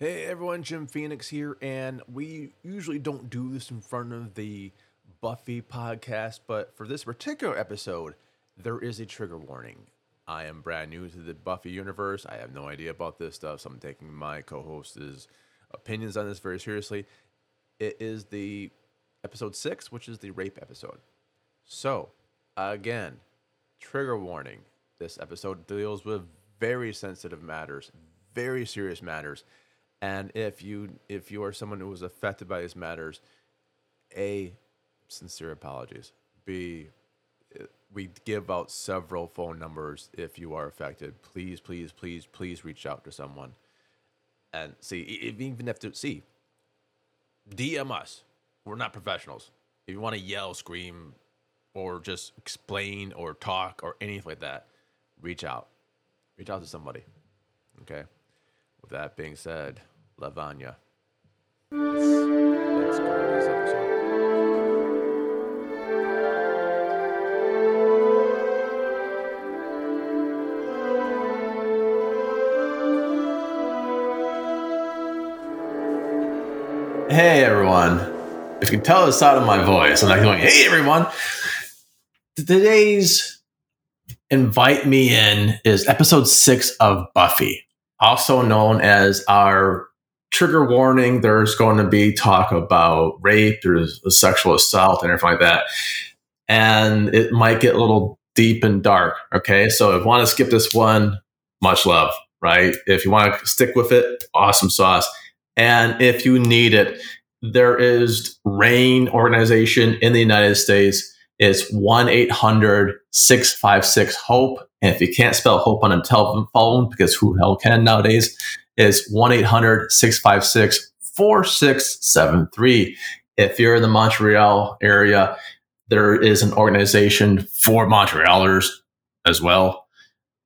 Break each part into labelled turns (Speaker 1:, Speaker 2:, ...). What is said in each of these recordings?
Speaker 1: Hey everyone, Jim Phoenix here, and we usually don't do this in front of the Buffy podcast, but for this particular episode, there is a trigger warning. I am brand new to the Buffy universe. I have no idea about this stuff, so I'm taking my co host's opinions on this very seriously. It is the episode six, which is the rape episode. So, again, trigger warning. This episode deals with very sensitive matters, very serious matters. And if you if you are someone who was affected by these matters, a sincere apologies. B we give out several phone numbers if you are affected. Please, please, please, please reach out to someone. And see, even if to see, DM us. We're not professionals. If you want to yell, scream, or just explain or talk or anything like that, reach out. Reach out to somebody. Okay. With that being said, Lavanya. Hey everyone. If you can tell the sound of my voice, I'm not going, hey everyone. Today's invite me in is episode six of Buffy, also known as our trigger warning. There's going to be talk about rape, there's sexual assault, and everything like that. And it might get a little deep and dark. Okay. So if you want to skip this one, much love, right? If you want to stick with it, awesome sauce. And if you need it, there is RAINN organization in the United States. It's 1 800 656 HOPE. And if you can't spell HOPE on a telephone, because who hell can nowadays, it's 1 800 656 4673. If you're in the Montreal area, there is an organization for Montrealers as well.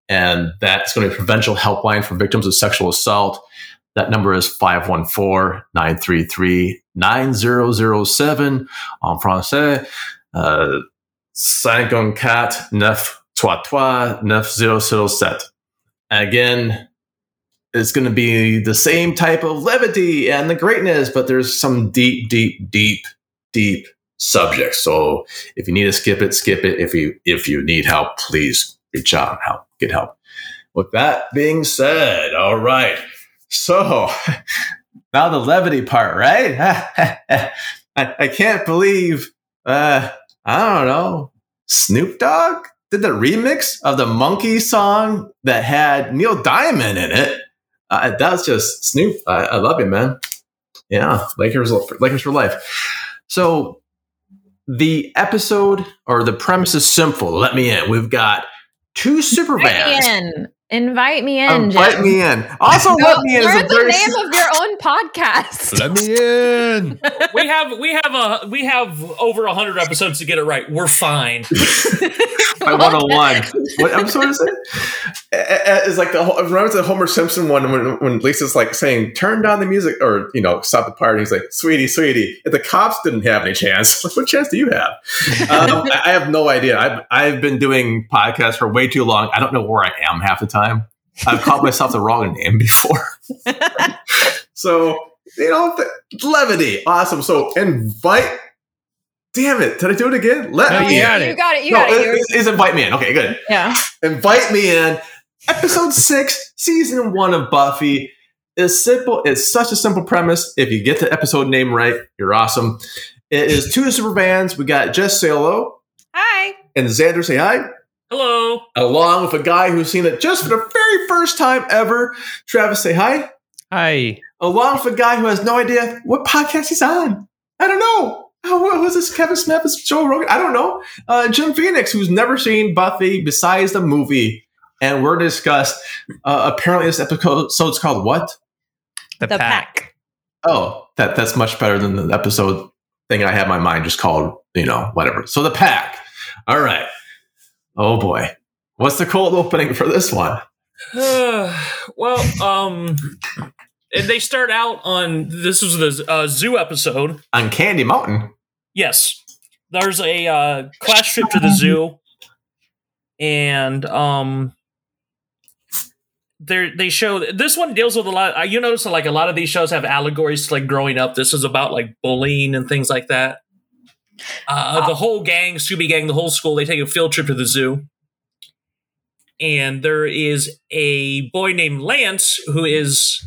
Speaker 1: And that's going to be a provincial helpline for victims of sexual assault. That number is 514-933-9007 en français. Uh, 514-933-9007. Again, it's going to be the same type of levity and the greatness, but there's some deep, deep, deep, deep subjects. So if you need to skip it, skip it. If you if you need help, please reach out and help get help. With that being said, all right. So now the levity part, right? I, I, can't believe, uh, I don't know, Snoop Dogg did the remix of the Monkey song that had Neil Diamond in it. Uh, that's just Snoop. I, I love you, man. Yeah, Lakers, Lakers for life. So the episode or the premise is simple. Let me in. We've got two super bands.
Speaker 2: Invite me in.
Speaker 1: Invite Jim. me in. Also, let me in.
Speaker 2: Learn the name of your own podcast.
Speaker 3: Let me in.
Speaker 4: we have we have a we have over hundred episodes to get it right. We're fine.
Speaker 1: My one on one. What episode is it? It's like the remember the Homer Simpson one when when Lisa's like saying turn down the music or you know stop the party. He's like sweetie, sweetie. If the cops didn't have any chance, what chance do you have? Um, I have no idea. I've I've been doing podcasts for way too long. I don't know where I am half the time time. I've called myself the wrong name before. so, you know, levity. Awesome. So invite. Damn it. Did I do it again?
Speaker 2: Let no, me you got it. You got it. You no, got it.
Speaker 1: Is, is invite me in. Okay, good.
Speaker 2: Yeah.
Speaker 1: Invite me in. Episode six, season one of Buffy is simple. It's such a simple premise. If you get the episode name right, you're awesome. It is two super bands. We got Jess say hello.
Speaker 2: Hi.
Speaker 1: And Xander, say hi.
Speaker 4: Hello.
Speaker 1: Along with a guy who's seen it just for the very first time ever. Travis, say hi.
Speaker 3: Hi.
Speaker 1: Along with a guy who has no idea what podcast he's on. I don't know. Oh, who's this? Kevin Smith? Is Joe Rogan? I don't know. Uh, Jim Phoenix, who's never seen Buffy besides the movie. And we're discuss. Uh, apparently, this episode so it's called what?
Speaker 2: The, the pack. pack.
Speaker 1: Oh, that that's much better than the episode thing I had in my mind just called, you know, whatever. So the pack. All right. Oh boy. What's the cold opening for this one?
Speaker 4: well, um, they start out on this was the uh, zoo episode
Speaker 1: on Candy Mountain.
Speaker 4: Yes, there's a uh, class trip to the zoo, and um, they they show this one deals with a lot. uh, You notice that, like a lot of these shows have allegories to like growing up. This is about like bullying and things like that. Uh, the whole gang, Scooby Gang, the whole school, they take a field trip to the zoo, and there is a boy named Lance who is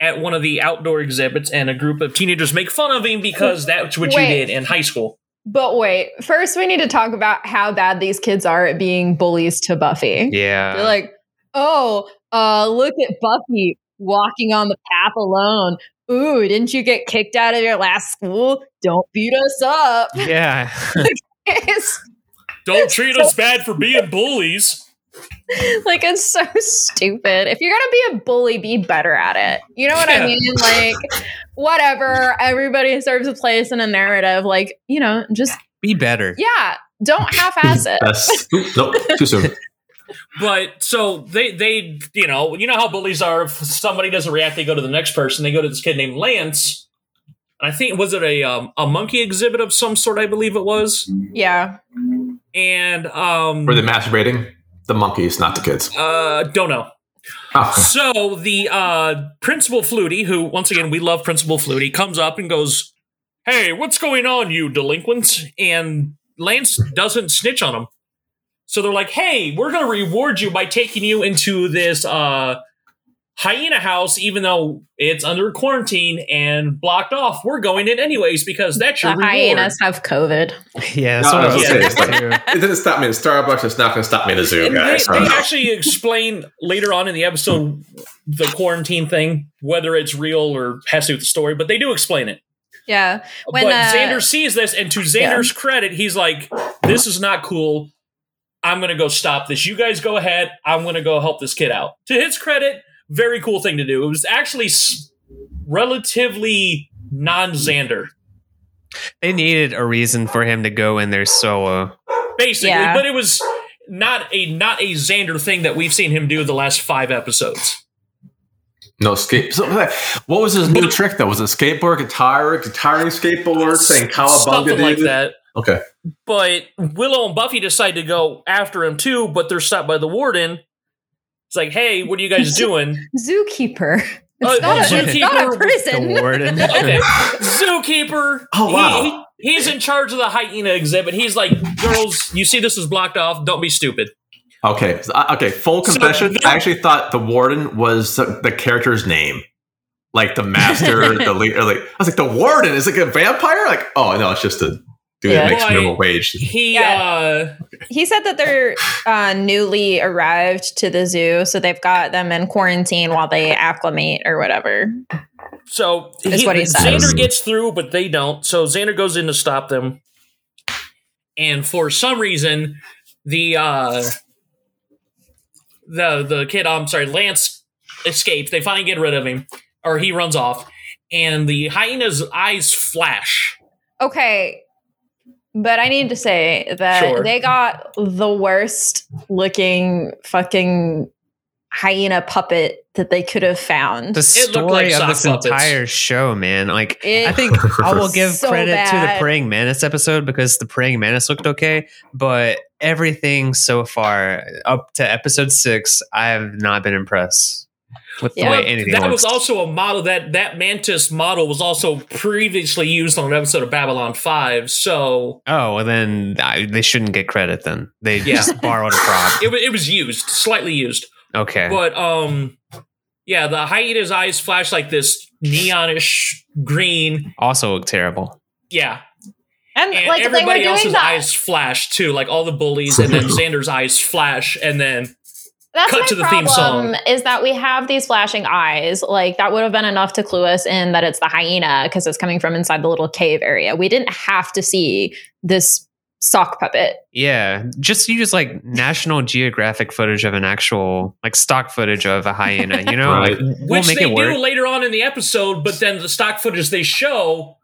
Speaker 4: at one of the outdoor exhibits, and a group of teenagers make fun of him because that's what
Speaker 2: Wait.
Speaker 4: you did in high school.
Speaker 2: But wait, first we need to talk about how bad these kids are at being bullies to Buffy.
Speaker 3: Yeah.
Speaker 2: They're like, oh, uh, look at Buffy walking on the path alone. Ooh, didn't you get kicked out of your last school? Don't beat us up.
Speaker 3: yeah.
Speaker 4: Don't treat us bad for being bullies.
Speaker 2: like it's so stupid. If you're gonna be a bully, be better at it. You know what
Speaker 4: Yeah.
Speaker 2: I mean? Like, whatever. Everybody serves a place in a narrative. Like, you know, just
Speaker 3: Be better.
Speaker 2: yeah, don't half-ass it.
Speaker 1: That's nope, too soon.
Speaker 4: But so they they you know you know how bullies are. If somebody doesn't react, they go to the next person. They go to this kid named Lance. I think was it a um, a monkey exhibit of some sort? I believe it was.
Speaker 2: Yeah.
Speaker 4: And um,
Speaker 1: Were they masturbating? The monkeys, not the kids.
Speaker 4: uh, don't know.
Speaker 1: Oh,
Speaker 4: So the uh, principal Flutie, who once again we love Principal Flutie, comes up and goes, "Hey, what's going on, you delinquents?" And Lance doesn't snitch on him. So they're like, "Hey, we're going to reward you by taking you into this uh, hyena house, even though it's under quarantine and blocked off. We're going in anyways because that's your
Speaker 2: The
Speaker 4: reward."
Speaker 2: hyenas have COVID.
Speaker 3: Yeah.
Speaker 1: No,
Speaker 3: That's what
Speaker 1: I
Speaker 3: I
Speaker 1: was
Speaker 3: was saying.
Speaker 1: say,
Speaker 3: too.
Speaker 1: it didn't stop me in Starbucks. It's not going to stop me in the zoo,
Speaker 4: And
Speaker 1: guys.
Speaker 4: they actually explain later on in the episode the quarantine thing, whether it's real or has to do with the story, but they do explain it.
Speaker 2: Yeah. When,
Speaker 4: but
Speaker 2: uh,
Speaker 4: Xander sees this, and to Xander's credit, he's like, "This is not cool. I'm going to go stop this. You guys go ahead. I'm going to go help this kid out." To his credit, very cool thing to do. It was actually s- relatively non-Xander,
Speaker 3: They needed a reason for him to go in there solo.
Speaker 4: basically,
Speaker 2: Yeah.
Speaker 4: but it was not a not a Xander thing that we've seen him do the last five episodes.
Speaker 1: No skate. So, what was his new trick though? Was it skateboard, guitar, guitaring skateboard, saying cowabunga?
Speaker 4: Something like that.
Speaker 1: Okay.
Speaker 4: But Willow and Buffy decide to go after him too, but they're stopped by the warden. It's like, hey, what are you guys doing?
Speaker 2: Zookeeper. Uh, it's,
Speaker 4: Oh,
Speaker 2: not, a, it's not a
Speaker 4: zookeeper-
Speaker 2: prison.
Speaker 3: The warden.
Speaker 4: Okay, zookeeper.
Speaker 1: Oh, wow.
Speaker 4: he- he's in charge of the hyena exhibit. He's like, girls, you see this is blocked off. Don't be stupid.
Speaker 1: Okay. Okay. Full
Speaker 4: So,
Speaker 1: confession. I actually thought the warden was the, the character's name, like the master, the leader. Like I was like, the warden is like a vampire. Like, oh no, it's just a dude
Speaker 2: Yeah.
Speaker 1: that makes
Speaker 4: Well,
Speaker 1: minimum wage.
Speaker 4: He,
Speaker 2: Yeah.
Speaker 4: uh,
Speaker 2: He said that they're uh, newly arrived to the zoo, so they've got them in quarantine while they acclimate or whatever.
Speaker 4: so
Speaker 2: Is what he says.
Speaker 4: Xander gets through, but they don't. So Xander goes in to stop them. And for some reason, the uh the the kid, I'm sorry, Lance escapes. They finally get rid of him, or he runs off, and the hyena's eyes flash.
Speaker 2: Okay. But I need to say that
Speaker 4: Sure.
Speaker 2: they got the worst looking fucking hyena puppet that they could have found.
Speaker 3: The
Speaker 4: It
Speaker 3: story
Speaker 4: like
Speaker 3: of this
Speaker 4: puppets.
Speaker 3: entire show, man. Like,
Speaker 2: It-
Speaker 3: I think I will give
Speaker 2: So
Speaker 3: credit to the
Speaker 2: bad.
Speaker 3: Praying Mantis episode because the Praying Mantis looked okay, but everything so far up to episode six, I have not been impressed with the way anything
Speaker 4: that
Speaker 3: looks.
Speaker 4: was also a model that that mantis model was also previously used on an episode of Babylon Five. So
Speaker 3: oh, well, then I, they shouldn't get credit. Then they
Speaker 4: Yeah.
Speaker 3: just borrowed a prop.
Speaker 4: it, it was used, slightly used.
Speaker 3: Okay,
Speaker 4: But um, yeah, the hyena's eyes flash like this neonish green.
Speaker 3: also looked terrible.
Speaker 4: Yeah,
Speaker 2: and
Speaker 4: and
Speaker 2: like they were
Speaker 4: everybody
Speaker 2: doing
Speaker 4: else's
Speaker 2: that.
Speaker 4: eyes flash too, like all the bullies, and then Xander's eyes flash, and then
Speaker 2: That's
Speaker 4: Cut
Speaker 2: my
Speaker 4: to the theme
Speaker 2: problem
Speaker 4: song.
Speaker 2: is that we have these flashing eyes. Like that would have been enough to clue us in that it's the hyena because it's coming from inside the little cave area. We didn't have to see this sock puppet.
Speaker 3: Yeah, just use like National Geographic footage of an actual like stock footage of a hyena. You know,
Speaker 1: Right.
Speaker 3: like, we'll
Speaker 4: which
Speaker 3: make
Speaker 4: they
Speaker 3: it work.
Speaker 4: do later on in the episode, but then the stock footage they show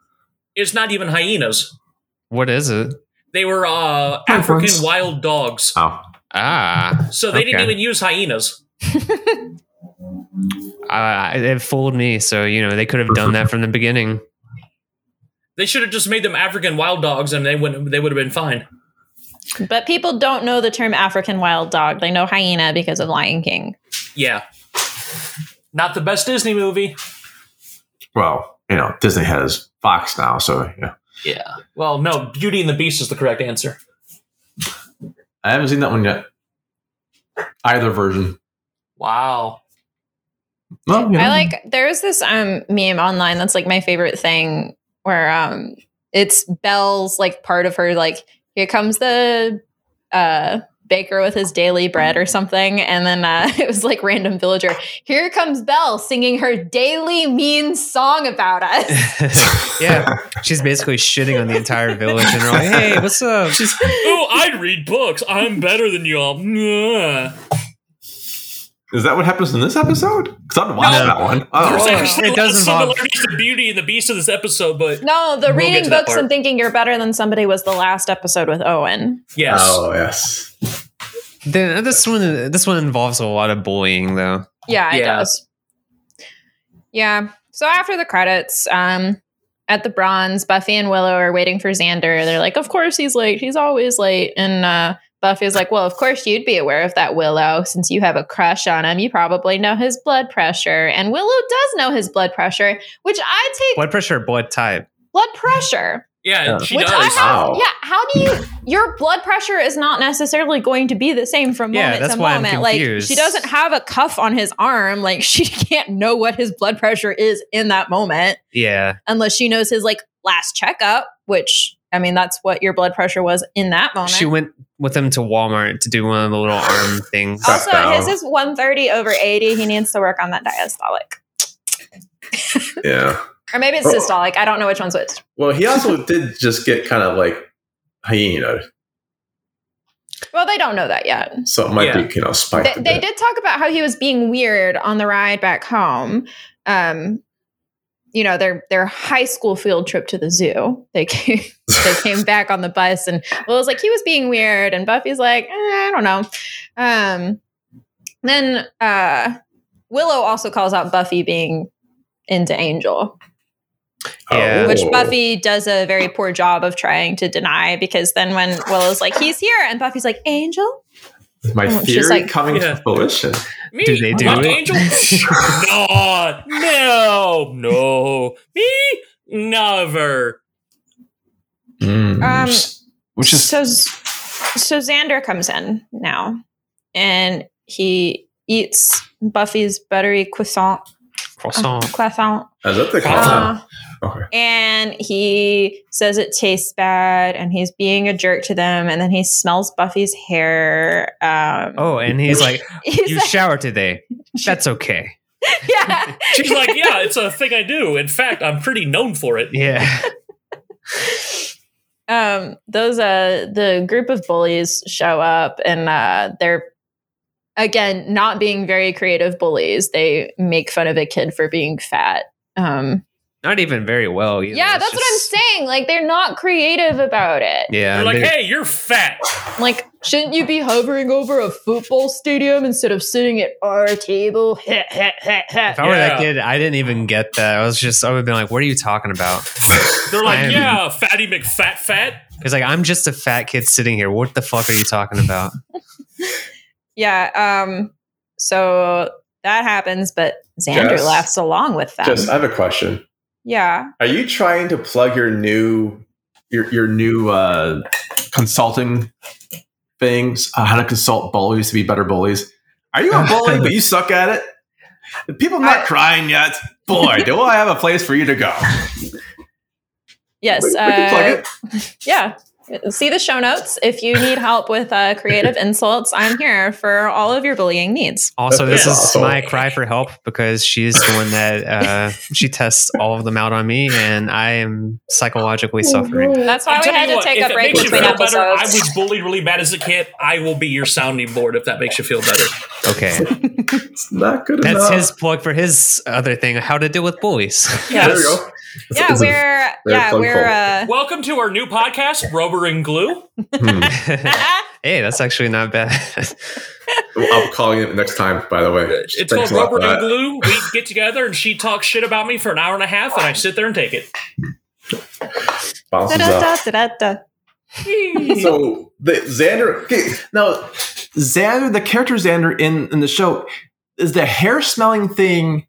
Speaker 4: is not even hyenas.
Speaker 3: What is it?
Speaker 4: They were uh,
Speaker 1: Pythons.
Speaker 4: African wild dogs,
Speaker 1: Oh,
Speaker 3: Ah,
Speaker 4: so they didn't even use hyenas.
Speaker 3: uh, it fooled me. So you know they could have done that from the beginning.
Speaker 4: They should have just made them African wild dogs, and they would they would have been fine.
Speaker 2: But people don't know the term African wild dog. They know hyena because of Lion King.
Speaker 4: Yeah. Not the best Disney movie.
Speaker 1: Well, you know, Disney has Fox now, so yeah.
Speaker 4: Yeah. Well, no, Beauty and the Beast is the correct answer.
Speaker 1: I haven't seen that one yet. Either version.
Speaker 4: Wow.
Speaker 1: Well, you know.
Speaker 2: I like there's this um meme online that's like my favorite thing where um it's Belle's like part of her like here comes the uh baker with his daily bread or something and then uh it was like random villager here comes Belle singing her daily mean song about us
Speaker 3: yeah, she's basically shitting on the entire village, and they're like, "Hey, what's up?"
Speaker 4: oh, I read books. I'm better than y'all. Mwah.
Speaker 1: Is that what happens in this episode? Because I haven't watched
Speaker 4: No.
Speaker 1: that one.
Speaker 4: There's
Speaker 1: Oh,
Speaker 4: actually
Speaker 3: it
Speaker 4: a
Speaker 3: does
Speaker 4: lot of
Speaker 3: involve-
Speaker 4: similarities to Beauty and the Beast of this episode, but
Speaker 2: no the
Speaker 4: We'll
Speaker 2: reading books and thinking you're better than somebody was the last episode with Owen
Speaker 4: yes.
Speaker 1: oh yes.
Speaker 3: The, this one, this one involves a lot of bullying, though.
Speaker 2: Yeah, it
Speaker 4: Yeah.
Speaker 2: does. Yeah. So after the credits, um, at the bronze, Buffy and Willow are waiting for Xander. They're like, Of course he's late. He's always late. And uh Buffy's like, Well, of course you'd be aware of that, Willow, since you have a crush on him. You probably know his blood pressure. And Willow does know his blood pressure, which I take
Speaker 3: Blood pressure, blood type.
Speaker 2: blood pressure.
Speaker 4: Yeah,
Speaker 1: Yeah.
Speaker 4: she
Speaker 2: which
Speaker 4: does.
Speaker 2: I have
Speaker 1: Wow.
Speaker 2: yeah, how do you your blood pressure is not necessarily going to be the same from
Speaker 3: Yeah,
Speaker 2: moment
Speaker 3: that's
Speaker 2: to
Speaker 3: why I'm
Speaker 2: moment. Like she doesn't have a cuff on his arm. Like she can't know what his blood pressure is in that moment
Speaker 3: Yeah,
Speaker 2: unless she knows his like last checkup, which I mean that's what your blood pressure was in that moment.
Speaker 3: she went with him to Walmart to do one of the little arm things.
Speaker 2: Also,
Speaker 1: down.
Speaker 2: his is 130 over 80. He needs to work on that diastolic.
Speaker 1: Yeah.
Speaker 2: Or maybe it's systolic. I don't know which one's which.
Speaker 1: Well, he also did just get kind of like hyena,
Speaker 2: Well, they don't know that yet.
Speaker 1: so it might
Speaker 4: Yeah.
Speaker 1: be you know spiked.
Speaker 2: they, they did talk about how he was being weird on the ride back home. Um, you know, their their high school field trip to the zoo. They came they came back on the bus, and Will was like he was being weird, and Buffy's like eh, I don't know. Um, then uh, Willow also calls out Buffy being into Angel,
Speaker 3: Yeah.
Speaker 2: which
Speaker 1: Oh.
Speaker 2: Buffy does a very poor job of trying to deny because then when Willow's like he's here, and Buffy's like Angel.
Speaker 1: My
Speaker 2: Oh, she's
Speaker 1: theory
Speaker 2: like-
Speaker 1: coming
Speaker 4: Yeah.
Speaker 1: to fruition.
Speaker 4: Me?
Speaker 3: Do they do
Speaker 4: I'm
Speaker 3: it?
Speaker 4: Angel? no, no, no. Me? Never.
Speaker 1: Mm.
Speaker 2: Um,
Speaker 1: which is
Speaker 2: so so Xander comes in now, and he eats Buffy's buttery croissant.
Speaker 3: Croissant.
Speaker 2: croissant.
Speaker 1: is that the
Speaker 2: Uh,
Speaker 1: Okay.
Speaker 2: and he says it tastes bad, and he's being a jerk to them. And then he smells Buffy's hair. Um,
Speaker 3: Oh, and he's like,
Speaker 2: he's
Speaker 3: "You
Speaker 2: like-
Speaker 3: showered today. That's okay."
Speaker 2: yeah.
Speaker 4: She's like, yeah, it's a thing I do. In fact, I'm pretty known for it.
Speaker 3: Yeah.
Speaker 2: um those uh the group of bullies show up and uh they're again not being very creative bullies they make fun of a kid for being fat um
Speaker 3: Not even very well. Either.
Speaker 2: yeah
Speaker 3: It's
Speaker 2: that's what i'm saying like they're not creative about it
Speaker 3: Yeah.
Speaker 4: They're like,
Speaker 3: they-
Speaker 4: hey, you're fat.
Speaker 2: like shouldn't you be hovering over a football stadium instead of sitting at our table
Speaker 3: if I were that kid, I didn't even get that. I was just, I would have been like, "What are you talking about?"
Speaker 4: They're like,
Speaker 3: I am-
Speaker 4: yeah, fatty McFat fat.
Speaker 3: Because like, I'm just a fat kid sitting here. What the fuck are you talking about?
Speaker 2: yeah um so that happens but xander
Speaker 1: Jess?
Speaker 2: laughs along with that.
Speaker 1: Just, I have a question.
Speaker 2: Yeah
Speaker 1: Are you trying to plug your new your your new uh, consulting things? Uh, how to consult bullies to be better bullies? Are you a bully but you suck at it? The people not
Speaker 2: I-
Speaker 1: crying yet. Boy, do I have a place for you to go.
Speaker 2: yes
Speaker 1: We, we can plug
Speaker 2: uh,
Speaker 1: it.
Speaker 2: yeah see the show notes if you need help with uh, creative insults i'm here for all of your bullying needs
Speaker 3: Also, this
Speaker 1: That's
Speaker 3: is
Speaker 1: awesome.
Speaker 3: my cry for help because she's the one that uh, she tests all of them out on me, and I am psychologically suffering.
Speaker 2: that's why
Speaker 4: I'll
Speaker 2: we had to
Speaker 4: what,
Speaker 2: take a break between
Speaker 4: feel better, I was bullied really bad as a kid. I will be your sounding board if that makes you feel better.
Speaker 3: Okay,
Speaker 1: It's not good
Speaker 3: that's
Speaker 1: enough.
Speaker 3: his plug for his other thing: how to deal with bullies.
Speaker 1: There
Speaker 4: Yes.
Speaker 1: we go. It's-
Speaker 2: yeah
Speaker 1: it's a-
Speaker 2: we're
Speaker 1: very
Speaker 2: yeah we're uh
Speaker 4: Welcome to our new podcast, Rubber and Glue.
Speaker 1: hmm.
Speaker 3: hey, that's actually not bad.
Speaker 1: I'm calling it next time. By the way,
Speaker 4: It's
Speaker 1: Thanks
Speaker 4: called Rubber and. Glue. We get together and she talks shit about me for an hour and a half, and I sit there and take it.
Speaker 1: So the Xander okay, now Xander the character Xander in in the show is the hair smelling thing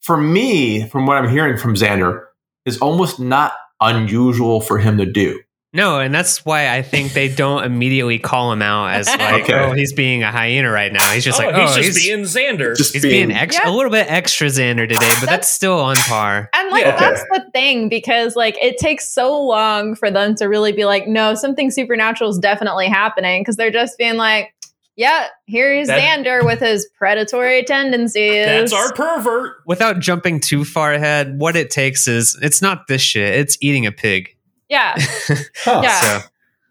Speaker 1: for me, from what I'm hearing from Xander, is almost not unusual for him to do.
Speaker 3: No, and that's why I think they don't immediately call him out as like,
Speaker 1: Okay.
Speaker 3: oh, he's being a hyena right now. He's just
Speaker 4: oh,
Speaker 3: like,
Speaker 4: he's
Speaker 3: oh,
Speaker 4: just
Speaker 3: he's,
Speaker 4: being Xander.
Speaker 1: Just
Speaker 3: he's being,
Speaker 1: being-
Speaker 3: ex-
Speaker 2: Yeah.
Speaker 3: a little bit extra Xander today, but that's still on par.
Speaker 2: And like
Speaker 4: Yeah.
Speaker 2: that's the thing because like it takes so long for them to really be like, no, something supernatural is definitely happening because they're just being like, yeah, here's
Speaker 4: That-
Speaker 2: Xander with his predatory tendencies.
Speaker 4: That's our pervert.
Speaker 3: Without jumping too far ahead, what it takes is it's not this shit. It's eating a pig.
Speaker 2: yeah,
Speaker 1: Huh.
Speaker 2: Yeah.
Speaker 3: So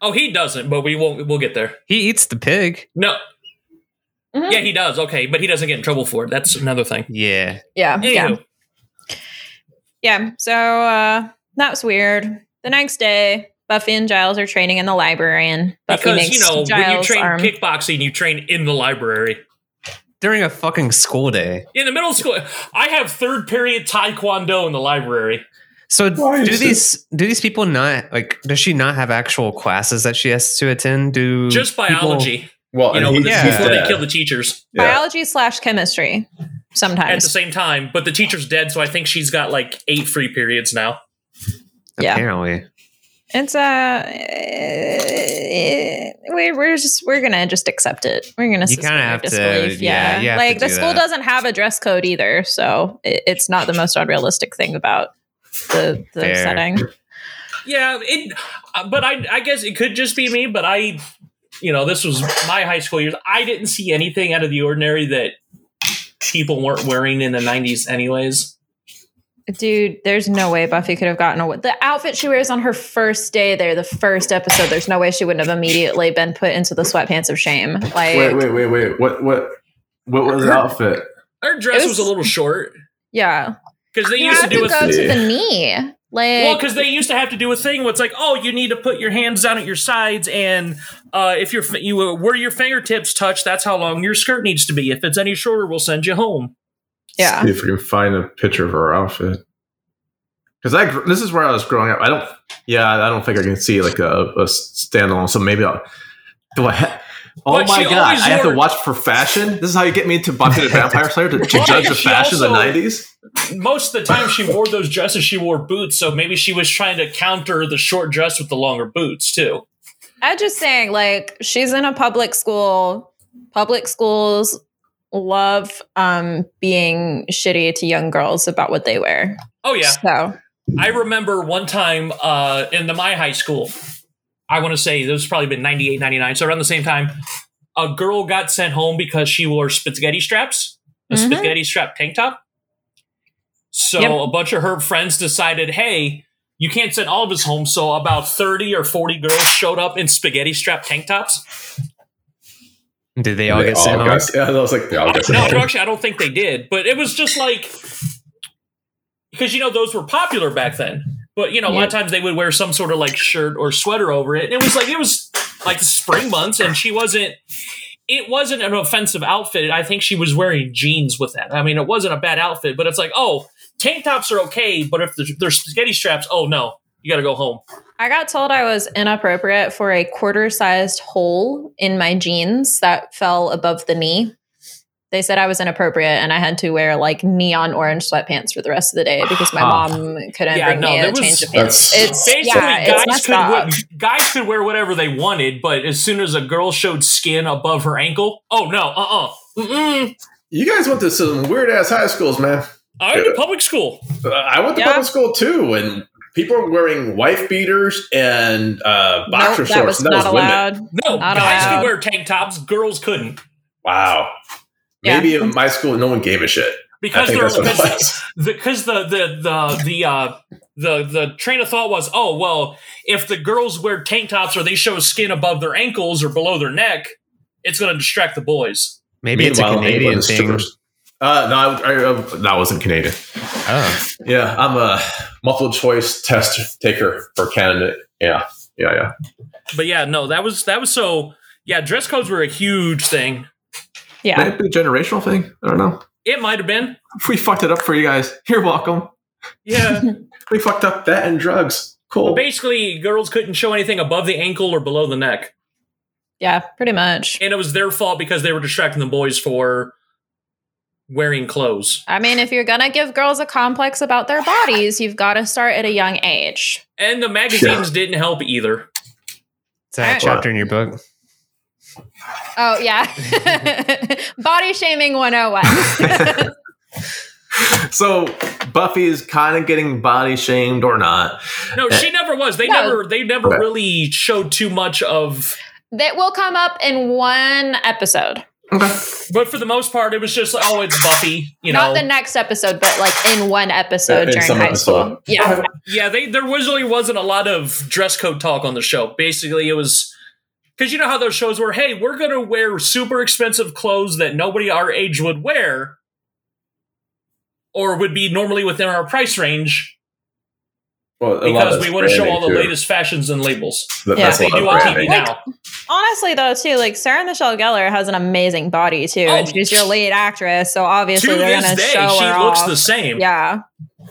Speaker 4: Oh, he doesn't, but we won't. We'll get there.
Speaker 3: he eats the pig.
Speaker 4: No.
Speaker 2: Mhm.
Speaker 4: Yeah, he does. Okay, but he doesn't get in trouble for it. That's another thing.
Speaker 3: Yeah.
Speaker 2: yeah, yeah, yeah. So uh, that was weird. The next day, Buffy and Giles are training in the library, and Buffy
Speaker 4: because
Speaker 2: makes
Speaker 4: you know when you
Speaker 2: Giles'
Speaker 4: train
Speaker 2: arm.
Speaker 4: kickboxing, you train in the library.
Speaker 3: During a fucking school day.
Speaker 4: In the middle school, I have third period taekwondo in the library.
Speaker 3: So
Speaker 1: Why
Speaker 3: do
Speaker 1: is
Speaker 3: these do these people not like does she not have actual classes that she has to attend? Do
Speaker 4: Just
Speaker 3: people-
Speaker 4: biology,
Speaker 1: Well,
Speaker 4: you know,
Speaker 1: he-
Speaker 3: yeah.
Speaker 1: he's
Speaker 4: before they kill the teachers
Speaker 1: Yeah.
Speaker 2: biology slash chemistry sometimes
Speaker 4: at the same time. But the teacher's dead, so I think she's got like eight free periods now.
Speaker 2: Yeah.
Speaker 3: Apparently.
Speaker 2: It's uh, we're we're just we're gonna just accept it. We're gonna
Speaker 3: You
Speaker 2: suspend
Speaker 3: kinda
Speaker 2: our
Speaker 3: have to- yeah,
Speaker 2: Yeah,
Speaker 3: you have to
Speaker 2: like the
Speaker 3: do
Speaker 2: school
Speaker 3: that.
Speaker 2: doesn't have a dress code either, so it, it's not the most unrealistic thing about the the
Speaker 3: Fair.
Speaker 2: setting.
Speaker 4: Yeah, it. uh, But I, I guess it could just be me. But I, you know, this was my high school years. I didn't see anything out of the ordinary that people weren't wearing in the '90s, anyways.
Speaker 2: Dude, there's no way Buffy could have gotten away. The outfit she wears on her first day there, the first episode, there's no way she wouldn't have immediately been put into the sweatpants of shame. Like,
Speaker 1: Wait, wait, wait, wait. What, what, what was the outfit?
Speaker 4: Her dress was,
Speaker 2: was-
Speaker 4: a little short
Speaker 2: yeah,
Speaker 4: because they
Speaker 2: you
Speaker 4: used to do
Speaker 2: to
Speaker 4: a
Speaker 2: go
Speaker 1: thing.
Speaker 2: to the knee. Like,
Speaker 4: Well, because they used to have to do a thing where it's like, oh, you need to put your hands down at your sides, and uh, if your fi- you uh, where your fingertips touch, that's how long your skirt needs to be. If it's any shorter, we'll send you home.
Speaker 2: Yeah.
Speaker 1: See if we can find a picture of her outfit. Because I, this is where I was growing up. I don't, yeah, I don't think I can see like a, a standalone. So maybe I'll. Do I? Oh
Speaker 4: But
Speaker 1: my god!
Speaker 4: always
Speaker 1: I have to watch for fashion. This is how you get me into Buffy the Vampire Slayer to, to judge the
Speaker 4: she
Speaker 1: fashion of the nineties.
Speaker 4: Most of the time, she wore those dresses. She wore boots, so maybe she was trying to counter the short dress with the longer boots too.
Speaker 2: I'm just saying, like, she's in a public school. Public schools love um being shitty to young girls about what they wear.
Speaker 4: Oh yeah,
Speaker 2: So
Speaker 4: I remember one time uh, in the my high school. I want to say this was probably been 98, 99. So around the same time, a girl got sent home because she wore spaghetti straps, a
Speaker 2: Mhm.
Speaker 4: spaghetti strap tank top. So
Speaker 2: Yep.
Speaker 4: a bunch of her friends decided, hey, you can't send all of us home. So about 30 or 40 girls showed up in spaghetti strap tank tops.
Speaker 3: Did they all get sent home?
Speaker 1: got- yeah, I was like, they all got sent
Speaker 4: No,
Speaker 1: home.
Speaker 4: actually, I don't think they did. But it was just like because you know those were popular back then. But you know, a lot of times they would wear some sort of like shirt or sweater over it. And it was like it was like the spring months, and she wasn't. It wasn't an offensive outfit. I think she was wearing jeans with that. I mean, it wasn't a bad outfit, but it's like, oh, tank tops are okay, but if there's, there's spaghetti straps, oh no, you got to go home.
Speaker 2: I got told I was inappropriate for a quarter sized hole in my jeans that fell above the knee. They said I was inappropriate and I had to wear like neon orange sweatpants for the rest of the day because my mom couldn't
Speaker 4: Yeah,
Speaker 2: bring
Speaker 4: no,
Speaker 2: me a
Speaker 4: was-
Speaker 2: change of pants. It's
Speaker 4: Basically,
Speaker 2: yeah,
Speaker 4: guys
Speaker 2: messed
Speaker 4: could
Speaker 2: up.
Speaker 4: wear, guys could wear whatever they wanted, but as soon as a girl showed skin above her ankle, oh no, uh uh Mm-mm.
Speaker 1: You guys went to some weird ass high schools, man.
Speaker 4: I went to public school.
Speaker 1: Uh, I went to
Speaker 2: Yeah.
Speaker 1: public school too, and people were wearing wife beaters and uh, boxer
Speaker 2: Nope,
Speaker 1: shorts.
Speaker 2: that was
Speaker 1: that
Speaker 2: not
Speaker 1: was women.
Speaker 2: allowed.
Speaker 4: No,
Speaker 2: Not
Speaker 4: guys
Speaker 2: allowed.
Speaker 4: could wear tank tops, girls couldn't.
Speaker 1: Wow.
Speaker 2: Yeah.
Speaker 1: Maybe in my school, no one gave a shit.
Speaker 4: Because
Speaker 1: think
Speaker 4: they're
Speaker 1: that's what it
Speaker 4: because
Speaker 1: was.
Speaker 4: because the the the the uh the the train of thought was, oh well, if the girls wear tank tops or they show skin above their ankles or below their neck, it's going to distract the boys.
Speaker 3: Maybe it's a Canadian
Speaker 1: England
Speaker 3: thing.
Speaker 1: strippers. Uh, no, I, I, uh, that wasn't Canadian.
Speaker 3: Oh,
Speaker 1: Yeah, I'm a multiple choice test taker for Canada. Yeah, yeah, yeah.
Speaker 4: But yeah, no, that was that was so. Yeah, dress codes were a huge thing.
Speaker 2: Yeah.
Speaker 1: Might be a generational thing? I don't know.
Speaker 4: It might have been.
Speaker 1: We fucked it up for you guys. You're welcome.
Speaker 4: Yeah.
Speaker 1: We fucked up that and drugs. Cool.
Speaker 4: Well, basically, girls couldn't show anything above the ankle or below the neck,
Speaker 2: Yeah, pretty much.
Speaker 4: and it was their fault because they were distracting the boys for wearing clothes.
Speaker 2: I mean, if you're gonna give girls a complex about their bodies, you've got to start at a young age.
Speaker 4: And the magazines didn't help either.
Speaker 3: Is that a chapter in your book?
Speaker 2: Oh yeah, body shaming 101.
Speaker 1: So Buffy is kind of getting body shamed or not.
Speaker 4: No, eh. she never was. They
Speaker 2: No.
Speaker 4: never they never
Speaker 1: Okay.
Speaker 4: really showed too much of
Speaker 2: that will come up in one episode,
Speaker 4: but for the most part it was just oh it's Buffy, you
Speaker 2: not
Speaker 4: know.
Speaker 2: Not the next episode, but like in one episode
Speaker 1: In
Speaker 2: during high
Speaker 1: episode.
Speaker 2: school. Yeah,
Speaker 4: yeah, they there was really wasn't a lot of dress code talk on the show. Basically it was because you know how those shows were, hey, we're gonna wear super expensive clothes that nobody our age would wear or would be normally within our price range
Speaker 1: Well,
Speaker 4: because we want to show all the latest fashions and labels.
Speaker 1: That,
Speaker 2: Yeah.
Speaker 1: that's a
Speaker 4: They do on TV
Speaker 1: branding.
Speaker 4: now.
Speaker 2: honestly though, too, like Sarah Michelle Gellar has an amazing body too,
Speaker 4: Oh,
Speaker 2: and she's your lead actress, so obviously
Speaker 4: to
Speaker 2: they're
Speaker 4: this
Speaker 2: gonna
Speaker 4: day,
Speaker 2: show
Speaker 4: she
Speaker 2: her
Speaker 4: looks
Speaker 2: off.
Speaker 4: the same.
Speaker 2: Yeah,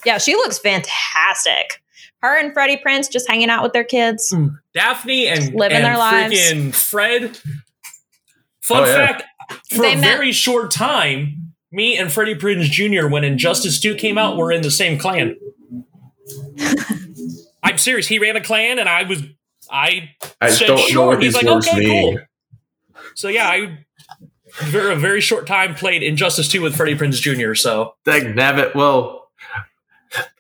Speaker 2: yeah, she looks fantastic. Her and Freddie Prinze just hanging out with their kids. Hmm.
Speaker 4: Daphne and
Speaker 2: Living
Speaker 4: and
Speaker 2: their lives.
Speaker 4: freaking Fred. Fun
Speaker 1: Oh, yeah.
Speaker 4: fact: for
Speaker 2: They
Speaker 4: a
Speaker 2: met-
Speaker 4: very short time, me and Freddie Prinze Jr. when Injustice Two came out, were in the same clan. I'm serious. He ran a clan, and I was I
Speaker 1: I
Speaker 4: said
Speaker 1: don't
Speaker 4: sure.
Speaker 1: what
Speaker 4: He's like, okay,
Speaker 1: mean.
Speaker 4: cool. So yeah, I for a very short time played Injustice Two with Freddie Prinze Jr. So
Speaker 1: Dag nabbit. Well,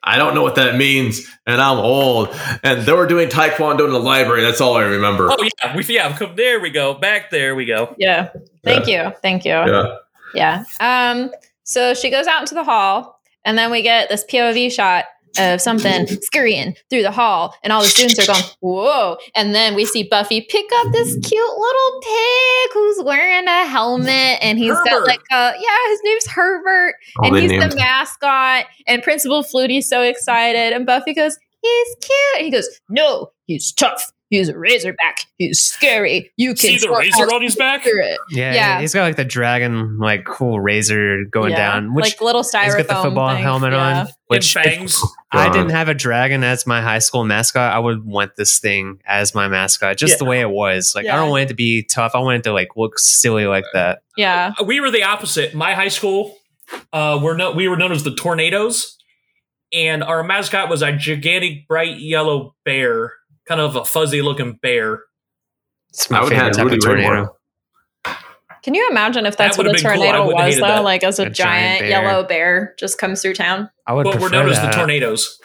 Speaker 1: I don't know what that means, and I'm old. And they were doing taekwondo in the library. That's all I remember.
Speaker 4: oh yeah, we yeah come there we go back there we go.
Speaker 2: Yeah, thank you, thank you.
Speaker 1: Yeah.
Speaker 2: Yeah. Um, so she goes out into the hall, and then we get this POV shot of something scurrying through the hall, and all the students are going, Whoa. And then we see Buffy pick up this cute little pig who's wearing a helmet, and he's got like a, yeah, his name's Herbert,
Speaker 1: Oh,
Speaker 2: and he's
Speaker 1: named
Speaker 2: the mascot, and Principal Flutie's so excited, and Buffy goes, He's cute. And he goes, No, he's tough. He's a razorback. He's scary. You can
Speaker 4: See the
Speaker 2: sort
Speaker 4: razor
Speaker 2: out
Speaker 4: on his back?
Speaker 2: spirit."
Speaker 3: Yeah,
Speaker 2: Yeah.
Speaker 3: he's got like the dragon, like cool razor going
Speaker 2: Yeah.
Speaker 3: down. Which
Speaker 2: like little styrofoam.
Speaker 3: he's got the football
Speaker 2: thing.
Speaker 3: helmet
Speaker 2: Yeah.
Speaker 3: on. Which
Speaker 4: and
Speaker 3: if
Speaker 4: fangs.
Speaker 3: I didn't have a dragon as my high school mascot. I would want this thing as my mascot, just
Speaker 4: Yeah.
Speaker 3: the way it was. Like I don't want it to be tough. I want it to like look silly like that.
Speaker 2: Yeah.
Speaker 4: we were the opposite. My high school, uh, we're no, we were known as the Tornadoes, and our mascot was a gigantic, bright yellow bear, kind of a fuzzy looking bear.
Speaker 3: It's
Speaker 1: I would have
Speaker 3: type of
Speaker 1: Rudy
Speaker 3: tornado.
Speaker 1: Raymore.
Speaker 2: Can you imagine if that's
Speaker 4: That
Speaker 2: what a
Speaker 4: would've cool.
Speaker 2: Tornado was, though?
Speaker 4: that.
Speaker 2: Like as a,
Speaker 3: A giant
Speaker 2: giant,
Speaker 3: bear.
Speaker 2: yellow bear just comes through town.
Speaker 3: I would
Speaker 4: But we're
Speaker 3: prefer
Speaker 4: known as the Tornadoes.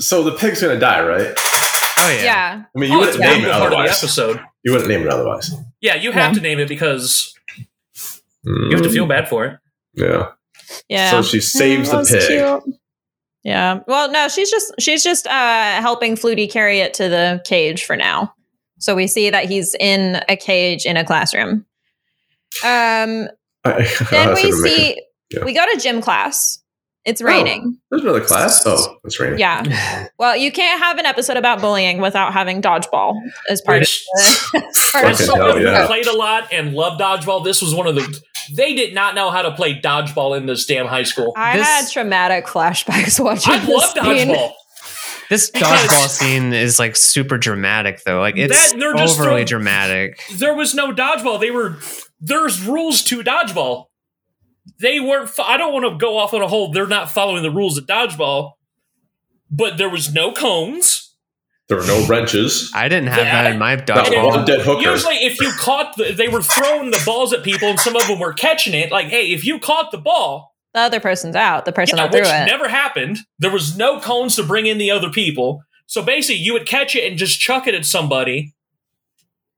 Speaker 1: So the pig's gonna die, right?
Speaker 3: Oh yeah.
Speaker 2: Yeah.
Speaker 1: I mean, you
Speaker 4: Oh,
Speaker 1: wouldn't name it
Speaker 4: valuable part of the
Speaker 1: otherwise.
Speaker 4: episode.
Speaker 1: You wouldn't name it otherwise.
Speaker 4: Yeah, you have
Speaker 2: Yeah.
Speaker 4: to name it because you have to feel bad for it.
Speaker 1: Yeah.
Speaker 2: Yeah.
Speaker 1: So she saves the pig.
Speaker 2: cute. Yeah. Well, no, she's just she's just uh helping Flutie carry it to the cage for now. So we see that he's in a cage in a classroom. Um then we see
Speaker 1: yeah.
Speaker 2: we go to gym class. It's raining.
Speaker 1: There's another class. Oh, it's raining.
Speaker 2: Yeah. Well, you can't have an episode about bullying without having dodgeball as part of the part of
Speaker 4: As
Speaker 2: the
Speaker 4: someone
Speaker 1: yeah.
Speaker 4: who played a lot and loved dodgeball, this was one of the. They did not know how to play dodgeball in this damn high school.
Speaker 2: I
Speaker 3: This-
Speaker 2: had traumatic flashbacks watching
Speaker 4: I
Speaker 2: this
Speaker 4: love
Speaker 2: scene.
Speaker 4: dodgeball.
Speaker 3: This dodgeball scene is like super dramatic though. Like it's
Speaker 4: That- they're
Speaker 3: overly
Speaker 4: throwing-
Speaker 3: dramatic.
Speaker 4: There was no dodgeball. They were there's rules to dodgeball. They weren't. fo- I don't want to go off on a whole. They're not following the rules of dodgeball, but there was no cones.
Speaker 1: There were no wrenches.
Speaker 3: I didn't have
Speaker 4: Yeah.
Speaker 3: that in my
Speaker 1: That was
Speaker 3: dodgeball.
Speaker 1: one dead hooker.
Speaker 4: Usually, if you caught, the, they were throwing the balls at people, and some of them were catching it. Like, hey, if you caught the ball,
Speaker 2: The other person's out. The person
Speaker 4: yeah, which
Speaker 2: it.
Speaker 4: never happened. There was no cones to bring in the other people. So basically, you would catch it and just chuck it at somebody.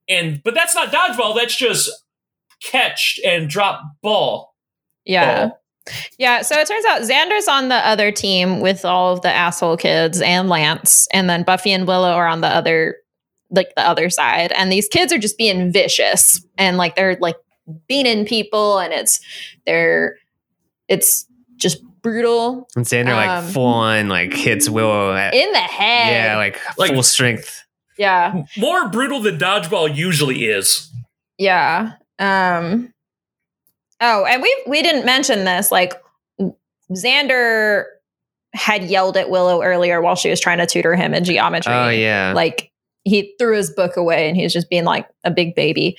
Speaker 4: And but that's not dodgeball. That's just catch and drop ball.
Speaker 2: yeah. Yeah, so it turns out Xander's on the other team with all of the asshole kids and Lance, and then Buffy and Willow are on the other, like the other side, and these kids are just being vicious and like they're like beating people, and it's they're it's just brutal
Speaker 3: And Xander like
Speaker 2: Um,
Speaker 3: full on like hits Willow at
Speaker 2: in the head.
Speaker 3: yeah, like,
Speaker 4: Like-
Speaker 3: full strength.
Speaker 2: yeah,
Speaker 4: More brutal than dodgeball usually is.
Speaker 2: yeah. Um. Oh, and we we didn't mention this. Like Xander had yelled at Willow earlier while she was trying to tutor him in geometry.
Speaker 3: Oh yeah.
Speaker 2: like he threw his book away and he was just being like a big baby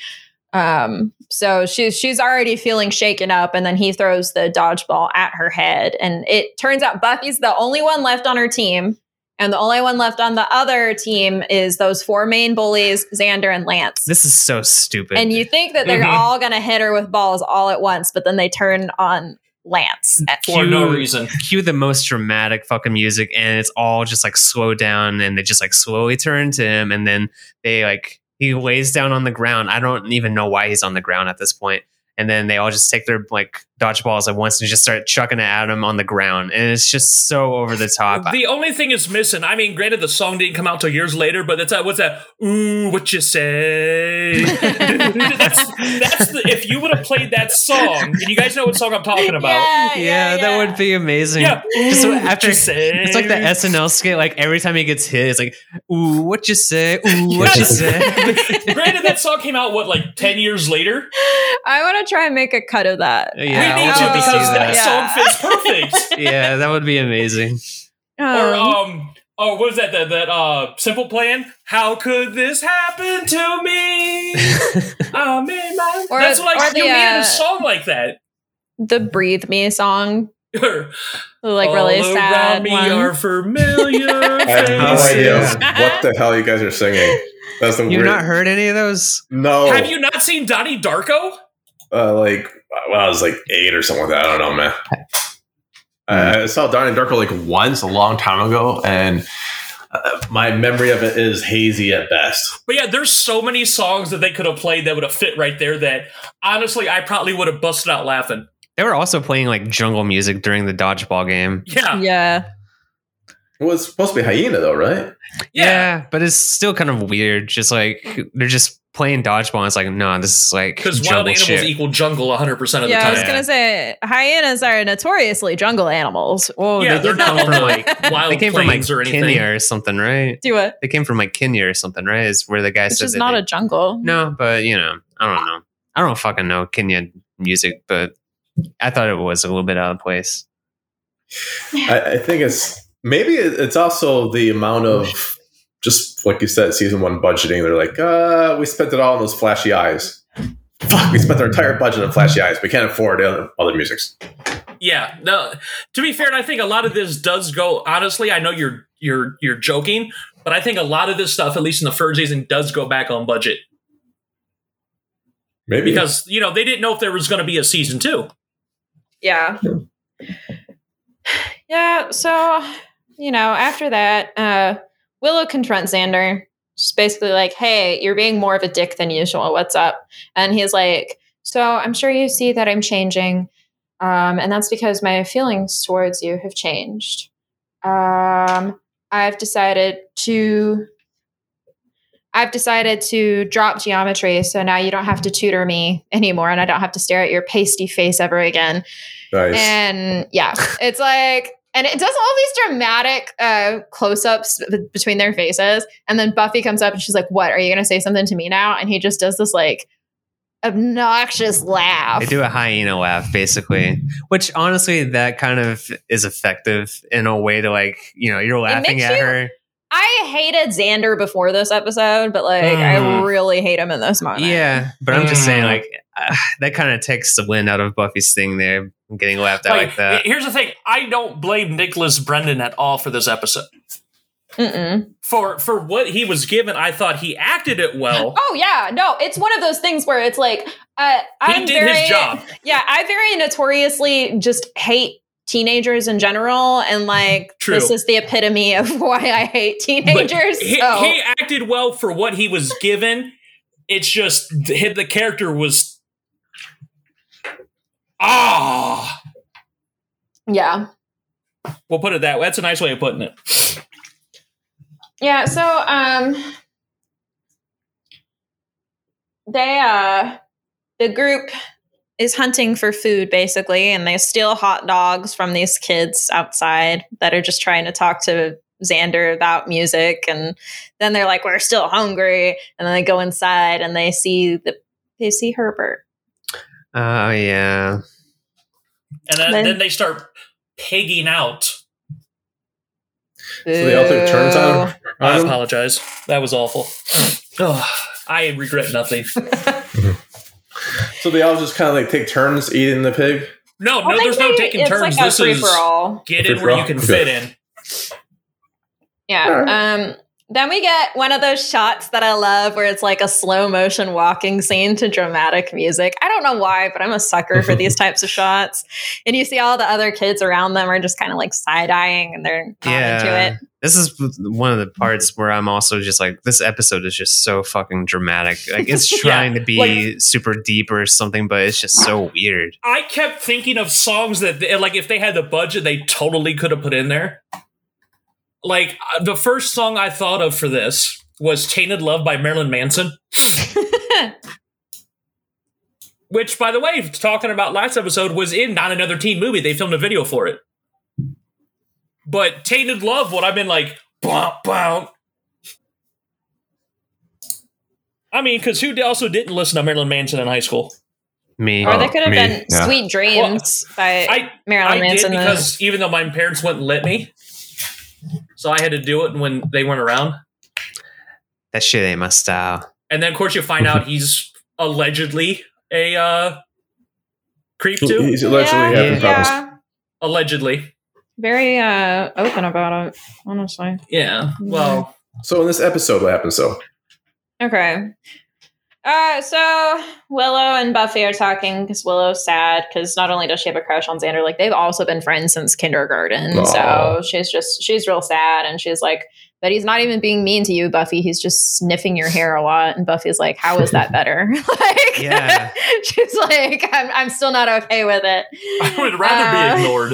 Speaker 2: Um, so she's she's already feeling shaken up, and then he throws the dodgeball at her head, and it turns out Buffy's the only one left on her team, and the only one left on the other team is those four main bullies, Xander and Lance.
Speaker 3: This is so stupid.
Speaker 2: and you think that they're
Speaker 4: Mhm.
Speaker 2: all gonna hit her with balls all at once, but then they turn on Lance.
Speaker 4: for no reason.
Speaker 3: cue the most dramatic fucking music and it's all just like slow down and they just like slowly turn to him and then they like he lays down on the ground. I don't even know why he's on the ground at this point. And then they all just take their like dodgeballs at once and just start chucking it at him on the ground. And it's just so over the top.
Speaker 4: The only thing is missing. I mean, granted, the song didn't come out till years later, but that's that. What's that? Ooh, what you say? that's that's the. If you would have played that song, and you guys know what song I'm talking about.
Speaker 3: yeah, that would be amazing.
Speaker 4: Yeah.
Speaker 3: Just
Speaker 4: Ooh,
Speaker 3: after-
Speaker 4: what you say?
Speaker 3: It's like the SNL skit. Like every time he gets hit, it's like, "Ooh, what you say? Ooh, what you say?"
Speaker 4: Granted, that song came out what like ten years later.
Speaker 2: I want to try and make a cut of that.
Speaker 3: Yeah,
Speaker 4: we
Speaker 3: I
Speaker 4: need
Speaker 3: want
Speaker 4: to
Speaker 3: to
Speaker 4: because that,
Speaker 3: that.
Speaker 2: Yeah.
Speaker 4: song fits perfect.
Speaker 3: yeah, that would be amazing.
Speaker 4: or
Speaker 2: Um,
Speaker 4: oh, what was that? That that uh, simple plan. How could this happen to me? I'm in my.
Speaker 2: Or-
Speaker 4: That's like
Speaker 2: or the,
Speaker 4: you needed
Speaker 2: uh,
Speaker 4: a song like that.
Speaker 2: the "Breathe Me" song,
Speaker 4: the
Speaker 2: the, like really sad
Speaker 4: me
Speaker 2: one.
Speaker 4: are familiar.
Speaker 5: I have no
Speaker 3: Oh,
Speaker 5: idea what the hell you guys are singing. That's the
Speaker 3: You've
Speaker 5: weird.
Speaker 3: not heard any of those?
Speaker 5: No.
Speaker 4: Have you not seen Donnie Darko?
Speaker 5: Uh, like, well, I was like eight or something like that. I don't know, man.
Speaker 1: I I saw Donnie Darko like once a long time ago, and uh, my memory of it is hazy at best.
Speaker 4: But yeah, there's so many songs that they could have played that would have fit right there. That honestly, I probably would have busted out laughing.
Speaker 3: They were also playing like jungle music during the dodgeball game.
Speaker 4: Yeah, yeah.
Speaker 2: Yeah,
Speaker 5: It was supposed to be hyena, though, right?
Speaker 3: Yeah, but it's still kind of weird. Just like they're just playing dodgeball. It's like, no, this is like
Speaker 4: Because wild
Speaker 3: jungle
Speaker 4: animals
Speaker 3: shit.
Speaker 4: equal jungle 100 percent of the time
Speaker 2: yeah. I was gonna say hyenas are notoriously jungle animals.
Speaker 3: well,
Speaker 4: Yeah,
Speaker 3: they
Speaker 4: they're not
Speaker 3: from like
Speaker 4: wild
Speaker 3: they came from like
Speaker 4: plains or anything.
Speaker 3: Kenya or something, right?
Speaker 2: Do it,
Speaker 3: They came from like Kenya or something, right? Is where the guy
Speaker 2: which
Speaker 3: said
Speaker 2: is not
Speaker 3: they-
Speaker 2: a jungle.
Speaker 3: no, but you know, I don't know. I don't fucking know Kenya music, but I thought it was a little bit out of place.
Speaker 5: I, I think it's maybe it's also the amount of just like you said, season one budgeting. They're like, uh, we spent it all on those flashy eyes. Fuck, we spent our entire budget on flashy eyes. We can't afford other, other musics.
Speaker 4: Yeah. No. To be fair, and I think a lot of this does go. Honestly, I know you're you're you're joking, but I think a lot of this stuff, at least in the first season, does go back on budget
Speaker 5: Maybe
Speaker 4: because you know they didn't know if there was going to be a season two.
Speaker 2: Yeah. Yeah, so you know, after that, uh Willow confronts Xander. She's basically like, Hey, you're being more of a dick than usual. What's up? And he's like, So I'm sure you see that I'm changing. Um, and that's because my feelings towards you have changed. Um, I've decided to I've decided to drop geometry, so now you don't have to tutor me anymore, and I don't have to stare at your pasty face ever again.
Speaker 5: nice.
Speaker 2: And yeah, it's like, and it does all these dramatic uh, close ups b- between their faces. And then Buffy comes up and she's like, What? Are you going to say something to me now? And he just does this like obnoxious laugh.
Speaker 3: They do a hyena laugh, basically, which honestly, that kind of is effective in a way to like, you know, you're laughing at
Speaker 2: you-
Speaker 3: her.
Speaker 2: I hated Xander before this episode, but like, I
Speaker 3: Mm.
Speaker 2: really hate him in this moment.
Speaker 3: Yeah, but I'm just saying,
Speaker 4: Mm.
Speaker 3: like, uh, that kind of takes the wind out of Buffy's thing there, getting laughed at like,
Speaker 4: Like,
Speaker 3: that.
Speaker 4: here's the thing: I don't blame Nicholas Brendon at all for this episode.
Speaker 2: Mm-mm.
Speaker 4: For for what he was given, I thought he acted it well.
Speaker 2: Oh yeah, no, it's one of those things where it's like, uh, I'm
Speaker 4: did
Speaker 2: very,
Speaker 4: his job.
Speaker 2: Yeah, I very notoriously just hate teenagers in general, and like
Speaker 4: True.
Speaker 2: this is the epitome of why I hate teenagers.
Speaker 4: he,
Speaker 2: so
Speaker 4: he acted well for what he was given. It's just the, the character was ah.
Speaker 2: yeah,
Speaker 4: We'll put it that way. That's a nice way of putting it.
Speaker 2: yeah. So um, they uh, the group is hunting for food basically, and they steal hot dogs from these kids outside that are just trying to talk to Xander about music, and then they're like, "We're still hungry," and then they go inside and they see the they see Herbert.
Speaker 3: Oh, yeah.
Speaker 4: And then,
Speaker 2: Then-
Speaker 4: then they start pigging out.
Speaker 5: So the elder turns on,
Speaker 4: I apologize. That was awful. Ugh, I regret nothing.
Speaker 5: So they all just kind of like take turns eating the pig.
Speaker 4: No,
Speaker 2: I
Speaker 4: no, there's no taking
Speaker 2: it's
Speaker 4: turns.
Speaker 2: Like
Speaker 4: this
Speaker 2: free
Speaker 4: is
Speaker 2: for all.
Speaker 4: get in where you can
Speaker 5: Okay.
Speaker 4: fit in.
Speaker 2: Yeah.
Speaker 5: Alright.
Speaker 2: Um. Then we get one of those shots that I love where it's like a slow motion walking scene to dramatic music. I don't know why, but I'm a sucker for these types of shots. And you see all the other kids around them are just kind of like side eyeing and they're not into it.
Speaker 3: This is one of the parts where I'm also just like, this episode is just so fucking dramatic. Like it's
Speaker 4: Yeah,
Speaker 3: trying to be super deep or something, but it's just so weird.
Speaker 4: I kept thinking of songs that, they- like, if they had the budget, they totally could have put in there. Like uh, the first song I thought of for this was "Tainted Love" by Marilyn Manson. Which, by the way, talking about last episode, was in Not Another Teen Movie. They filmed a video for it. But Tainted Love, what I've been like, bump, bump. I mean, because who also didn't listen to Marilyn Manson in high school?
Speaker 3: Me.
Speaker 2: or
Speaker 5: Oh,
Speaker 2: they could have
Speaker 5: me,
Speaker 2: been
Speaker 5: yeah.
Speaker 2: "Sweet Dreams" by
Speaker 4: I
Speaker 2: Marilyn
Speaker 4: I did
Speaker 2: Manson.
Speaker 4: because even though my parents wouldn't let me, so I had to do it when they weren't around.
Speaker 3: That shit ain't my style.
Speaker 4: And then, of course, you find out he's allegedly a uh, creep too.
Speaker 5: He's allegedly
Speaker 2: yeah,
Speaker 5: having problems.
Speaker 2: yeah.
Speaker 4: Allegedly,
Speaker 2: Very uh, open about it, honestly.
Speaker 4: yeah. Well,
Speaker 5: So in this episode, what happens? So
Speaker 2: Okay. Uh, so Willow and Buffy are talking because Willow's sad because not only does she have a crush on Xander, like they've also been friends since kindergarten.
Speaker 5: Aw.
Speaker 2: So she's just she's real sad, and she's like, "But he's not even being mean to you, Buffy. He's just sniffing your hair a lot." And Buffy's like, "How is that better?" like,
Speaker 3: Yeah.
Speaker 2: she's like, "I'm I'm still not okay with it."
Speaker 4: I would rather
Speaker 2: Uh,
Speaker 4: be ignored.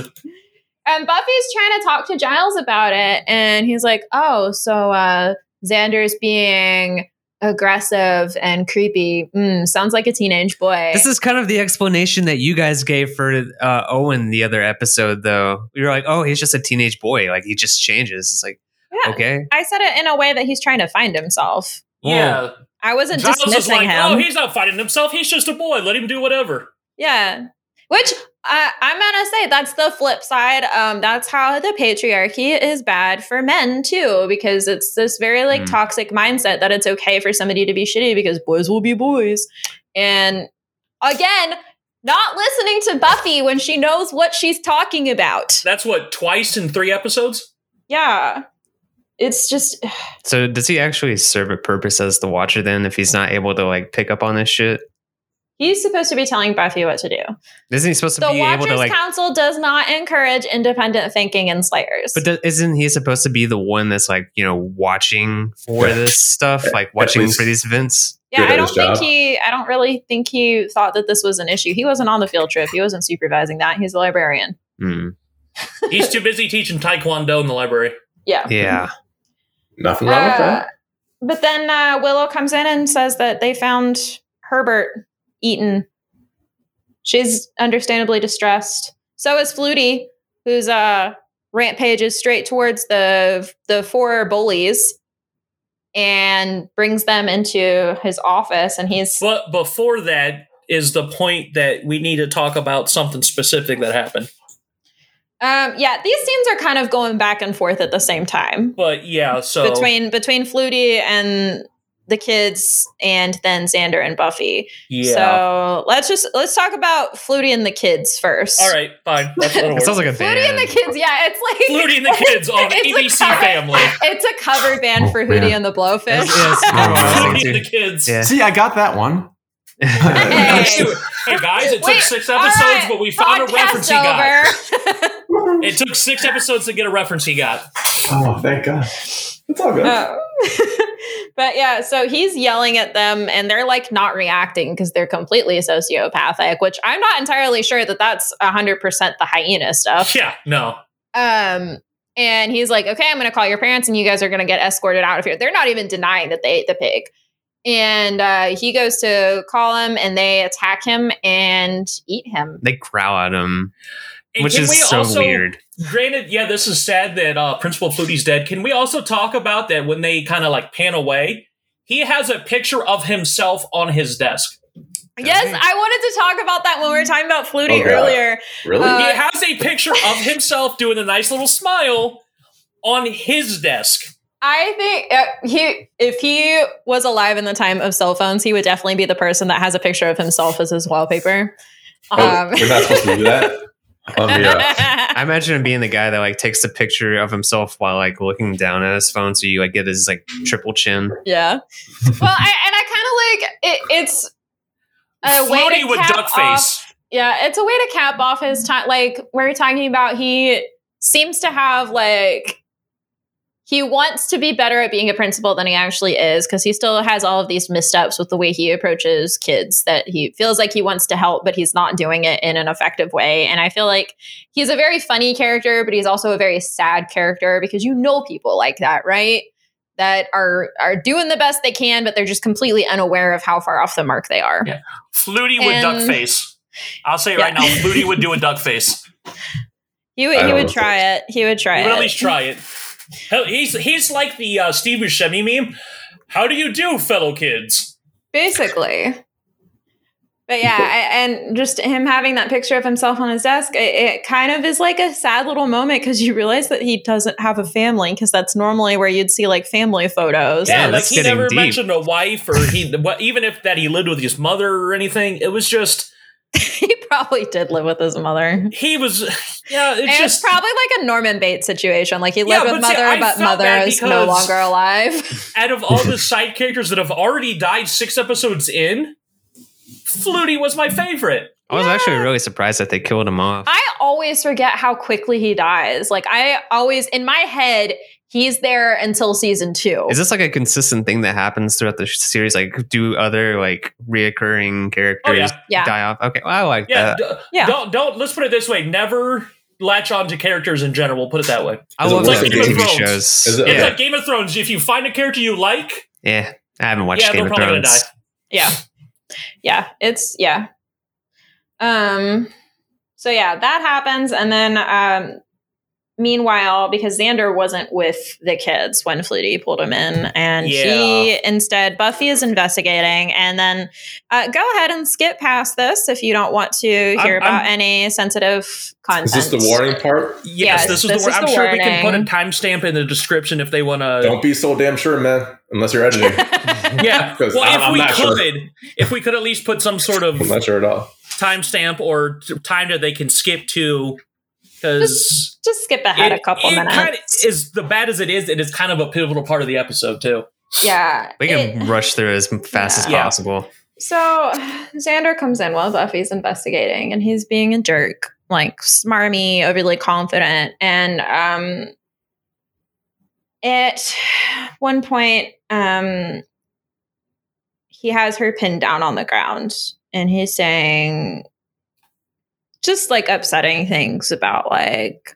Speaker 2: And Buffy's trying to talk to Giles about it, and he's like, "Oh, so uh, Xander's being aggressive and creepy. Mm, sounds like a teenage boy."
Speaker 3: This is kind of the explanation that you guys gave for uh, Owen the other episode, though. We were like, oh, he's just a teenage boy. Like, he just changes. It's like,
Speaker 2: yeah.
Speaker 3: okay.
Speaker 2: I said it in a way that he's trying to find himself.
Speaker 4: yeah,
Speaker 2: I wasn't
Speaker 4: Giles is
Speaker 2: dismissing
Speaker 4: like,
Speaker 2: him.
Speaker 4: oh, he's not fighting himself. He's just a boy. Let him do whatever.
Speaker 2: Yeah. Which uh, I'm going to say that's the flip side. Um, that's how the patriarchy is bad for men too, because it's this very like
Speaker 3: Mm.
Speaker 2: toxic mindset that it's okay for somebody to be shitty because boys will be boys. And again, not listening to Buffy when she knows what she's talking about.
Speaker 4: That's what twice in three episodes.
Speaker 2: Yeah. It's just,
Speaker 3: So, does he actually serve a purpose as the watcher then if he's not able to, like, pick up on this shit?
Speaker 2: He's supposed to be telling Buffy what to do.
Speaker 3: Isn't he supposed to
Speaker 2: The
Speaker 3: be able
Speaker 2: Watchers
Speaker 3: to, like,
Speaker 2: Council does not encourage independent thinking in Slayers.
Speaker 3: But do, isn't he supposed to be the one that's like you know watching for this stuff, like watching
Speaker 5: least-
Speaker 3: for these events?
Speaker 2: Yeah, I don't think
Speaker 5: job.
Speaker 2: he. I don't really think he thought that this was an issue. He wasn't on the field trip. He wasn't supervising that. He's a librarian.
Speaker 3: Hmm.
Speaker 4: He's too busy teaching Taekwondo in the library.
Speaker 2: Yeah.
Speaker 3: Yeah,
Speaker 5: nothing wrong with
Speaker 2: Uh,
Speaker 5: that.
Speaker 2: but then uh, Willow comes in and says that they found Herbert eaten. She's understandably distressed. So is Flutie, whose uh, rampages straight towards the the four bullies and brings them into his office. And he's
Speaker 4: But before that is the point that we need to talk about something specific that happened.
Speaker 2: Um, yeah, these scenes are kind of going back and forth at the same time
Speaker 4: But yeah, so
Speaker 2: between between Flutie and the kids, and then Xander and Buffy.
Speaker 4: yeah.
Speaker 2: So let's just let's talk about Flutie and the kids first.
Speaker 4: All right, fine. That's
Speaker 3: that sounds like a
Speaker 2: Flutie and the kids. Yeah, it's like
Speaker 4: Flutie and the Kids on ABC
Speaker 2: cover-
Speaker 4: Family.
Speaker 2: It's a cover band for
Speaker 5: Oh,
Speaker 2: Hootie and the Blowfish.
Speaker 3: Yes, yes, I know what I was
Speaker 4: Flutie and the. Kids.
Speaker 3: Yeah.
Speaker 1: See, I got that one.
Speaker 2: Hey.
Speaker 4: Hey guys, it took
Speaker 2: Wait,
Speaker 4: six episodes,
Speaker 2: right,
Speaker 4: but we found a
Speaker 2: podcast
Speaker 4: reference he got.
Speaker 2: over.
Speaker 4: It took six episodes to get a reference he got.
Speaker 5: Oh, thank God. It's all good.
Speaker 2: Oh. but yeah, so he's yelling at them and they're like not reacting because they're completely sociopathic, which I'm not entirely sure that that's 100% the hyena stuff.
Speaker 4: Yeah, no.
Speaker 2: Um, and he's like, okay, I'm going to call your parents and you guys are going to get escorted out of here. They're not even denying that they ate the pig. And uh, he goes to call him and they attack him and eat him.
Speaker 3: They growl at him,
Speaker 4: And
Speaker 3: which
Speaker 4: can we
Speaker 3: is so
Speaker 4: also-
Speaker 3: weird.
Speaker 4: Granted, yeah, this is sad that uh, Principal Flutie's dead. Can we also talk about that when they kind of like pan away? He has a picture of himself on his desk.
Speaker 2: Yes, I wanted to talk about that when we were talking about Flutie
Speaker 5: Oh,
Speaker 2: earlier.
Speaker 5: really?
Speaker 2: uh,
Speaker 4: he has a picture of himself doing a nice little smile on his desk.
Speaker 2: I think uh, he, if he was alive in the time of cell phones, he would definitely be the person that has a picture of himself as his wallpaper.
Speaker 5: Oh,
Speaker 2: Um,
Speaker 5: we're not supposed to do that. Let me,
Speaker 3: I imagine him being the guy that like takes a picture of himself while like looking down at his phone, so you like get his like triple chin.
Speaker 2: yeah. Well, I, and I kind of like it, it's a way to
Speaker 4: with
Speaker 2: cap
Speaker 4: duck
Speaker 2: off- Yeah, it's a way to cap off his time. Like we're talking about, he seems to have like he wants to be better at being a principal than he actually is because he still has all of these missteps with the way he approaches kids that he feels like he wants to help, but he's not doing it in an effective way. And I feel like he's a very funny character, but he's also a very sad character because you know people like that, right? That are are doing the best they can, but they're just completely unaware of how far off the mark they are.
Speaker 4: Yeah. Flutie with duck face. I'll say it right now, Flutie would do a duck face.
Speaker 2: He would he would try it. He would try
Speaker 4: You
Speaker 2: it.
Speaker 4: would at least try it. Hell, he's he's like the uh, Steve Buscemi meme. How do you do, fellow kids?
Speaker 2: Basically. But yeah, I, and just him having that picture of himself on his desk, it, it kind of is like a sad little moment because you realize that he doesn't have a family because that's normally where you'd see like family photos.
Speaker 4: Yeah,
Speaker 3: Yeah,
Speaker 4: like he never
Speaker 3: deep.
Speaker 4: mentioned a wife or he, even if that he lived with his mother or anything. It was just
Speaker 2: he probably did live with his mother.
Speaker 4: he was. Yeah, it's
Speaker 2: And it's
Speaker 4: just
Speaker 2: probably like a Norman Bates situation. Like he
Speaker 4: Yeah,
Speaker 2: lived with
Speaker 4: but see,
Speaker 2: mother,
Speaker 4: I
Speaker 2: but mother is no longer alive.
Speaker 4: out of all the side characters that have already died six episodes in, Flutie was my favorite.
Speaker 3: I was actually really surprised that they killed him off.
Speaker 2: I always forget how quickly he dies. Like I always in my head, he's there until season two.
Speaker 3: Is this like a consistent thing that happens throughout the series? Like, do other like reoccurring characters
Speaker 4: Oh, yeah.
Speaker 2: Yeah.
Speaker 3: die off? Okay, well, I like
Speaker 4: Yeah,
Speaker 3: that.
Speaker 4: d-
Speaker 2: Yeah.
Speaker 4: Don't don't. Let's put it this way: never latch on to characters in general. We'll put it that way.
Speaker 3: I love
Speaker 5: like
Speaker 4: Game of
Speaker 3: TV
Speaker 4: Thrones?
Speaker 3: shows.
Speaker 5: Is it-
Speaker 4: It's
Speaker 3: yeah,
Speaker 4: like Game of Thrones. If you find a character you like,
Speaker 3: yeah. I haven't watched
Speaker 4: yeah,
Speaker 3: Game
Speaker 4: they're
Speaker 3: of
Speaker 4: probably gonna
Speaker 3: Thrones.
Speaker 4: die.
Speaker 2: yeah yeah it's yeah um so yeah that happens and then um meanwhile because xander wasn't with the kids when flutie pulled him in and he instead buffy is investigating and then uh, go ahead and skip past this if you don't want to hear
Speaker 4: I'm-
Speaker 2: about
Speaker 4: I'm-
Speaker 2: any sensitive content
Speaker 5: Is this the warning part?
Speaker 4: Yes,
Speaker 2: Yes,
Speaker 4: this is
Speaker 2: this
Speaker 4: the.
Speaker 2: is
Speaker 4: word. I'm
Speaker 2: the
Speaker 4: sure we can put a timestamp in the description if they want to.
Speaker 5: Don't be so damn sure, man. Unless you're editing.
Speaker 4: yeah. Well,
Speaker 5: I'm-
Speaker 4: if
Speaker 5: I'm
Speaker 4: we
Speaker 5: not sure.
Speaker 4: could, if we could at least put some sort of
Speaker 5: I'm not sure at all.
Speaker 4: timestamp or time that they can skip to, because
Speaker 2: just skip ahead a couple minutes
Speaker 4: Kind of is the bad as it is. It is kind of a pivotal part of the episode too.
Speaker 2: yeah
Speaker 3: We can
Speaker 2: it-
Speaker 3: rush through as fast as possible.
Speaker 2: So Xander comes in while Buffy's investigating and he's being a jerk, like smarmy, overly confident. And um at one point, um he has her pinned down on the ground and he's saying just like upsetting things about like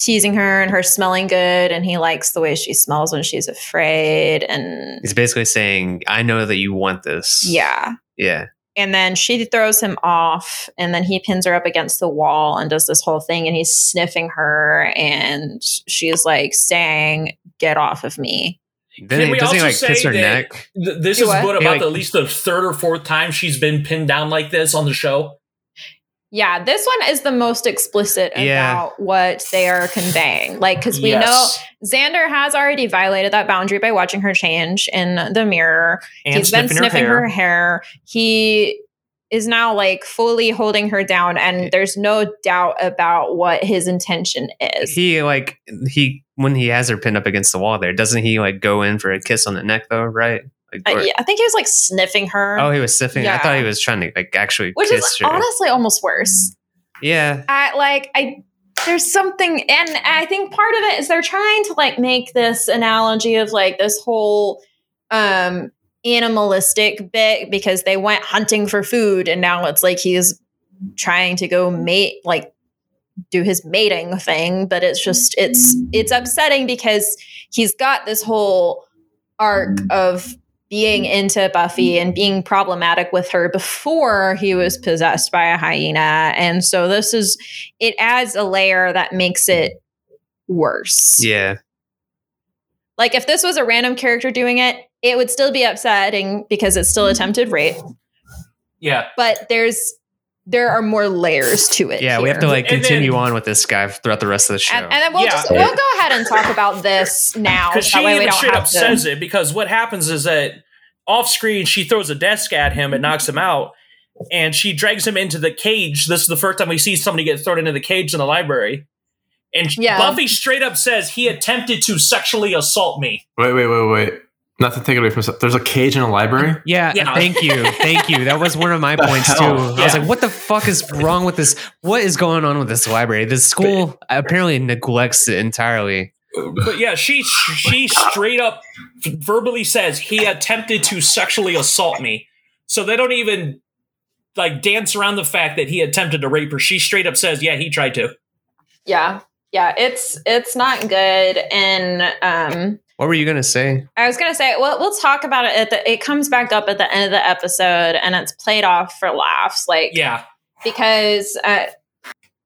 Speaker 2: teasing her and her smelling good and he likes the way she smells when she's afraid and
Speaker 3: He's basically saying, "I know that you want this."
Speaker 2: yeah
Speaker 3: yeah.
Speaker 2: and then she throws him off and then he pins her up against the wall and does this whole thing and he's sniffing her and she's like saying get off of me
Speaker 3: Then
Speaker 4: Can we
Speaker 3: doesn't he like
Speaker 4: say
Speaker 3: kiss her
Speaker 4: that-
Speaker 3: neck.
Speaker 4: Th- this
Speaker 2: Do
Speaker 4: is
Speaker 2: what?
Speaker 4: what about
Speaker 3: like-
Speaker 4: the, at least the third or fourth time she's been pinned down like this on the show.
Speaker 2: Yeah this one is the most explicit
Speaker 3: Yeah.
Speaker 2: about what they are conveying like because we
Speaker 4: Yes.
Speaker 2: know xander has already violated that boundary by watching her change in the mirror
Speaker 4: and
Speaker 2: he's been
Speaker 4: sniffing
Speaker 2: sniffing
Speaker 4: her
Speaker 2: her
Speaker 4: hair.
Speaker 2: hair. He is now like fully holding her down, and there's no doubt about what his intention is.
Speaker 3: He like he when he has her pinned up against the wall there, doesn't he like go in for a kiss on the neck though, right? Like,
Speaker 2: Uh, yeah, I think he was like sniffing her,
Speaker 3: Oh, he was sniffing. I thought he was trying to like actually
Speaker 2: which
Speaker 3: kiss
Speaker 2: is
Speaker 3: her.
Speaker 2: honestly almost worse.
Speaker 3: yeah.
Speaker 2: I like I. There's something, and I think part of it is they're trying to like make this analogy of like this whole um animalistic bit because they went hunting for food, and now it's like he's trying to go mate like do his mating thing but it's just it's it's upsetting because he's got this whole arc of being mm. into Buffy mm. and being problematic with her before he was possessed by a hyena. And so this is it adds a layer that makes it worse.
Speaker 3: Yeah.
Speaker 2: like if this was a random character doing it it would still be upsetting because it's still mm. attempted rape.
Speaker 4: Yeah.
Speaker 2: but there's there are more layers to it.
Speaker 3: Yeah, we have to like
Speaker 4: And
Speaker 3: continue
Speaker 4: then-
Speaker 3: on with this guy throughout the rest of the show.
Speaker 2: And, and then we'll
Speaker 4: Yeah.
Speaker 2: just we'll go ahead and talk about this now.
Speaker 4: Because she
Speaker 2: way we
Speaker 4: even
Speaker 2: don't
Speaker 4: straight
Speaker 2: have
Speaker 4: up
Speaker 2: to.
Speaker 4: says it. Because what happens is that off screen, she throws a desk at him and knocks him out, and she drags him into the cage. This is the first time we see somebody get thrown into the cage in the library. And
Speaker 2: Yeah.
Speaker 4: Buffy straight up says he attempted to sexually assault me.
Speaker 5: Wait, wait, wait, wait. Not to take it away from myself. There's a cage in a library.
Speaker 3: yeah,
Speaker 4: Yeah.
Speaker 3: thank you, thank you. That was one of my
Speaker 5: The
Speaker 3: points too.
Speaker 5: hell?
Speaker 3: I was like, "What the fuck is wrong with this? What is going on with this library? The school apparently neglects it entirely."
Speaker 4: But yeah, she she straight up verbally says he attempted to sexually assault me. So they don't even like dance around the fact that he attempted to rape her. She straight up says, "Yeah, he tried to."
Speaker 2: Yeah, yeah, it's it's not good. And um,
Speaker 3: What were you gonna say?
Speaker 2: I was gonna say, well, we'll talk about it. At the, it comes back up at the end of the episode, and it's played off for laughs, like
Speaker 4: Yeah,
Speaker 2: because, uh,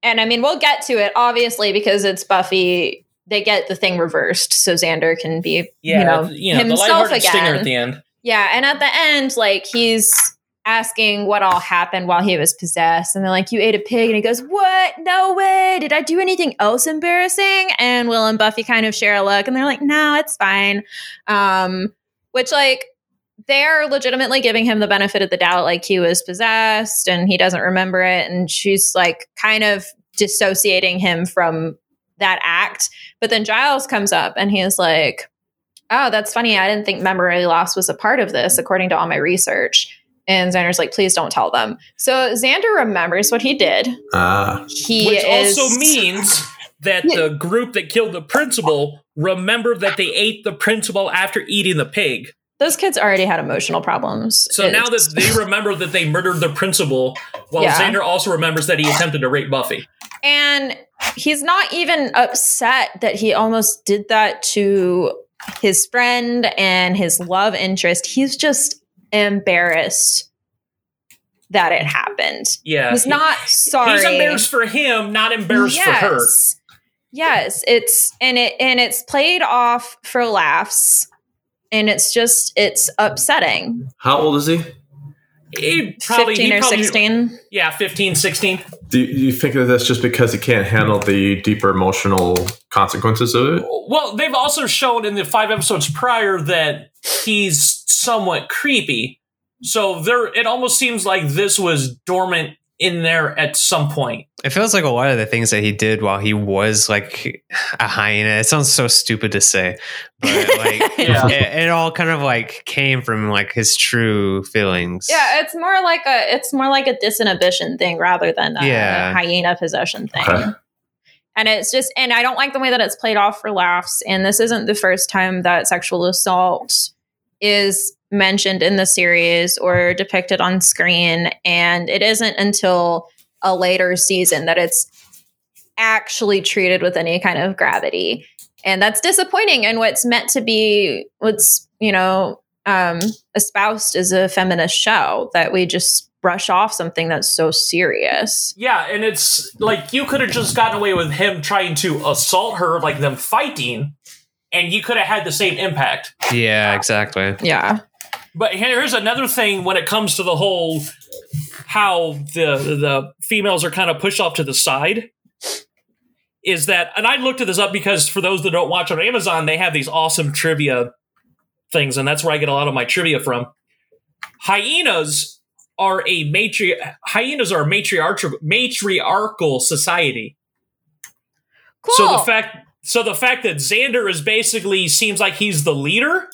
Speaker 2: and I mean, we'll get to it obviously because it's Buffy. They get the thing reversed, so Xander can be,
Speaker 4: yeah,
Speaker 2: you know,
Speaker 4: you know the
Speaker 2: himself
Speaker 4: lighthearted stinger
Speaker 2: again.
Speaker 4: at the end.
Speaker 2: Yeah, and at the end, like he's asking what all happened while he was possessed, and they're like, "You ate a pig," and he goes, "What? No way! Did I do anything else embarrassing?" And Will and Buffy kind of share a look, and they're like, "No, it's fine." Um, which like they're legitimately giving him the benefit of the doubt, like he was possessed and he doesn't remember it, and she's like kind of dissociating him from that act. But then Giles comes up and he's like, oh, that's funny. I didn't think memory loss was a part of this, according to all my research. And Xander's like, please don't tell them. So Xander remembers what he did.
Speaker 5: Ah,
Speaker 2: He
Speaker 4: Which
Speaker 2: is
Speaker 4: also means that the group that killed the principal remember that they ate the principal after eating the pig.
Speaker 2: those kids already had emotional problems.
Speaker 4: So now that they remember that they murdered the principal, while
Speaker 2: Yeah.
Speaker 4: Xander also remembers that he attempted to rape Buffy.
Speaker 2: and he's not even upset that he almost did that to his friend and his love interest. He's just embarrassed that it happened.
Speaker 4: Yeah,
Speaker 2: He's
Speaker 4: he-
Speaker 2: not sorry.
Speaker 4: He's embarrassed for him, not embarrassed for her.
Speaker 2: Yes, it's and it and it's played off for laughs, and it's just it's upsetting.
Speaker 5: how old is he?
Speaker 4: He probably,
Speaker 2: Fifteen
Speaker 4: he
Speaker 2: or
Speaker 4: probably-
Speaker 2: sixteen.
Speaker 4: Yeah, 15, 16.
Speaker 5: Do you, think that that's just because he can't handle the deeper emotional consequences of it?
Speaker 4: Well, they've also shown in the five episodes prior that he's somewhat creepy. So there, it almost seems like this was dormant in there at some point.
Speaker 3: It feels like a lot of the things that he did while he was like a hyena. It sounds so stupid to say, but like
Speaker 4: Yeah.
Speaker 3: it, it all kind of like came from like his true feelings.
Speaker 2: Yeah, it's more like a it's more like a disinhibition thing rather than a
Speaker 3: Yeah.
Speaker 2: hyena possession thing.
Speaker 5: Okay.
Speaker 2: And it's just, and I don't like the way that it's played off for laughs. And this isn't the first time that sexual assault is mentioned in the series or depicted on screen. And it isn't until a later season that it's actually treated with any kind of gravity. And that's disappointing. And what's meant to be, what's, you know, um, espoused as a feminist show that we just brush off something that's so serious.
Speaker 4: Yeah, and it's like you could have just gotten away with him trying to assault her, like them fighting, and you could have had the same impact.
Speaker 3: Yeah, exactly.
Speaker 2: Yeah.
Speaker 4: But here's another thing when it comes to the whole how the the females are kind of pushed off to the side is that and I looked this up because for those that don't watch on Amazon, they have these awesome trivia things, and that's where I get a lot of my trivia from. Hyenas are a matri hyenas are a matriarchal matriarchal society.
Speaker 2: Cool.
Speaker 4: So the fact so the fact that Xander is basically seems like he's the leader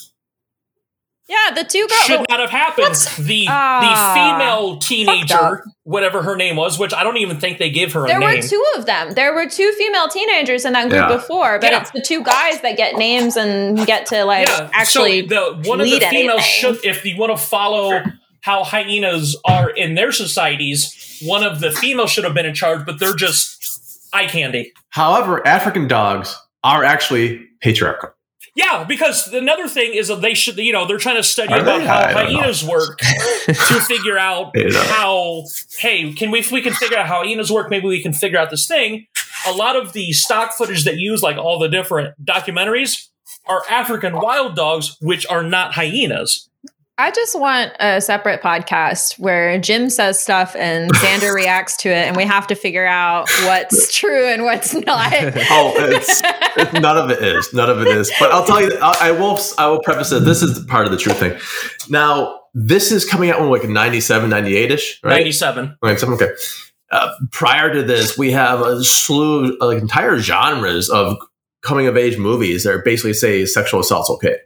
Speaker 2: yeah, the two girls
Speaker 4: should
Speaker 2: girls.
Speaker 4: not have happened. The
Speaker 2: Ah,
Speaker 4: the female teenager, whatever her name was, which I don't even think they give her a name.
Speaker 2: There were two of them. There were two female teenagers in that group
Speaker 5: Yeah.
Speaker 2: before, but
Speaker 4: Yeah.
Speaker 2: it's the two guys that get names and get to like
Speaker 4: yeah,
Speaker 2: actually.
Speaker 4: so the one of the
Speaker 2: lead
Speaker 4: females
Speaker 2: anything.
Speaker 4: should, if you want to follow how hyenas are in their societies, one of the females should have been in charge, but they're just eye candy.
Speaker 5: However, African dogs are actually patriarchal.
Speaker 4: Yeah, because another thing is that they should, you know, they're trying to study
Speaker 5: Are
Speaker 4: about
Speaker 5: they?
Speaker 4: how
Speaker 5: I
Speaker 4: hyenas work to figure out
Speaker 5: know.
Speaker 4: how. Hey, can we? If we can figure out how hyenas work, maybe we can figure out this thing. A lot of the stock footage that use, like all the different documentaries, are African wild dogs, which are not hyenas.
Speaker 2: I just want a separate podcast where Jim says stuff and Xander reacts to it, and we have to figure out what's true and what's not.
Speaker 5: Oh, it's, it's none of it is. None of it is. But I'll tell you, I, I will. I will preface it. This is part of the true thing. Now, this is coming out in like 97, 98 ish, right?
Speaker 4: 97.
Speaker 5: 97, Okay. Uh, prior to this, we have a slew, like entire genres of coming of age movies that are basically say sexual assault's okay.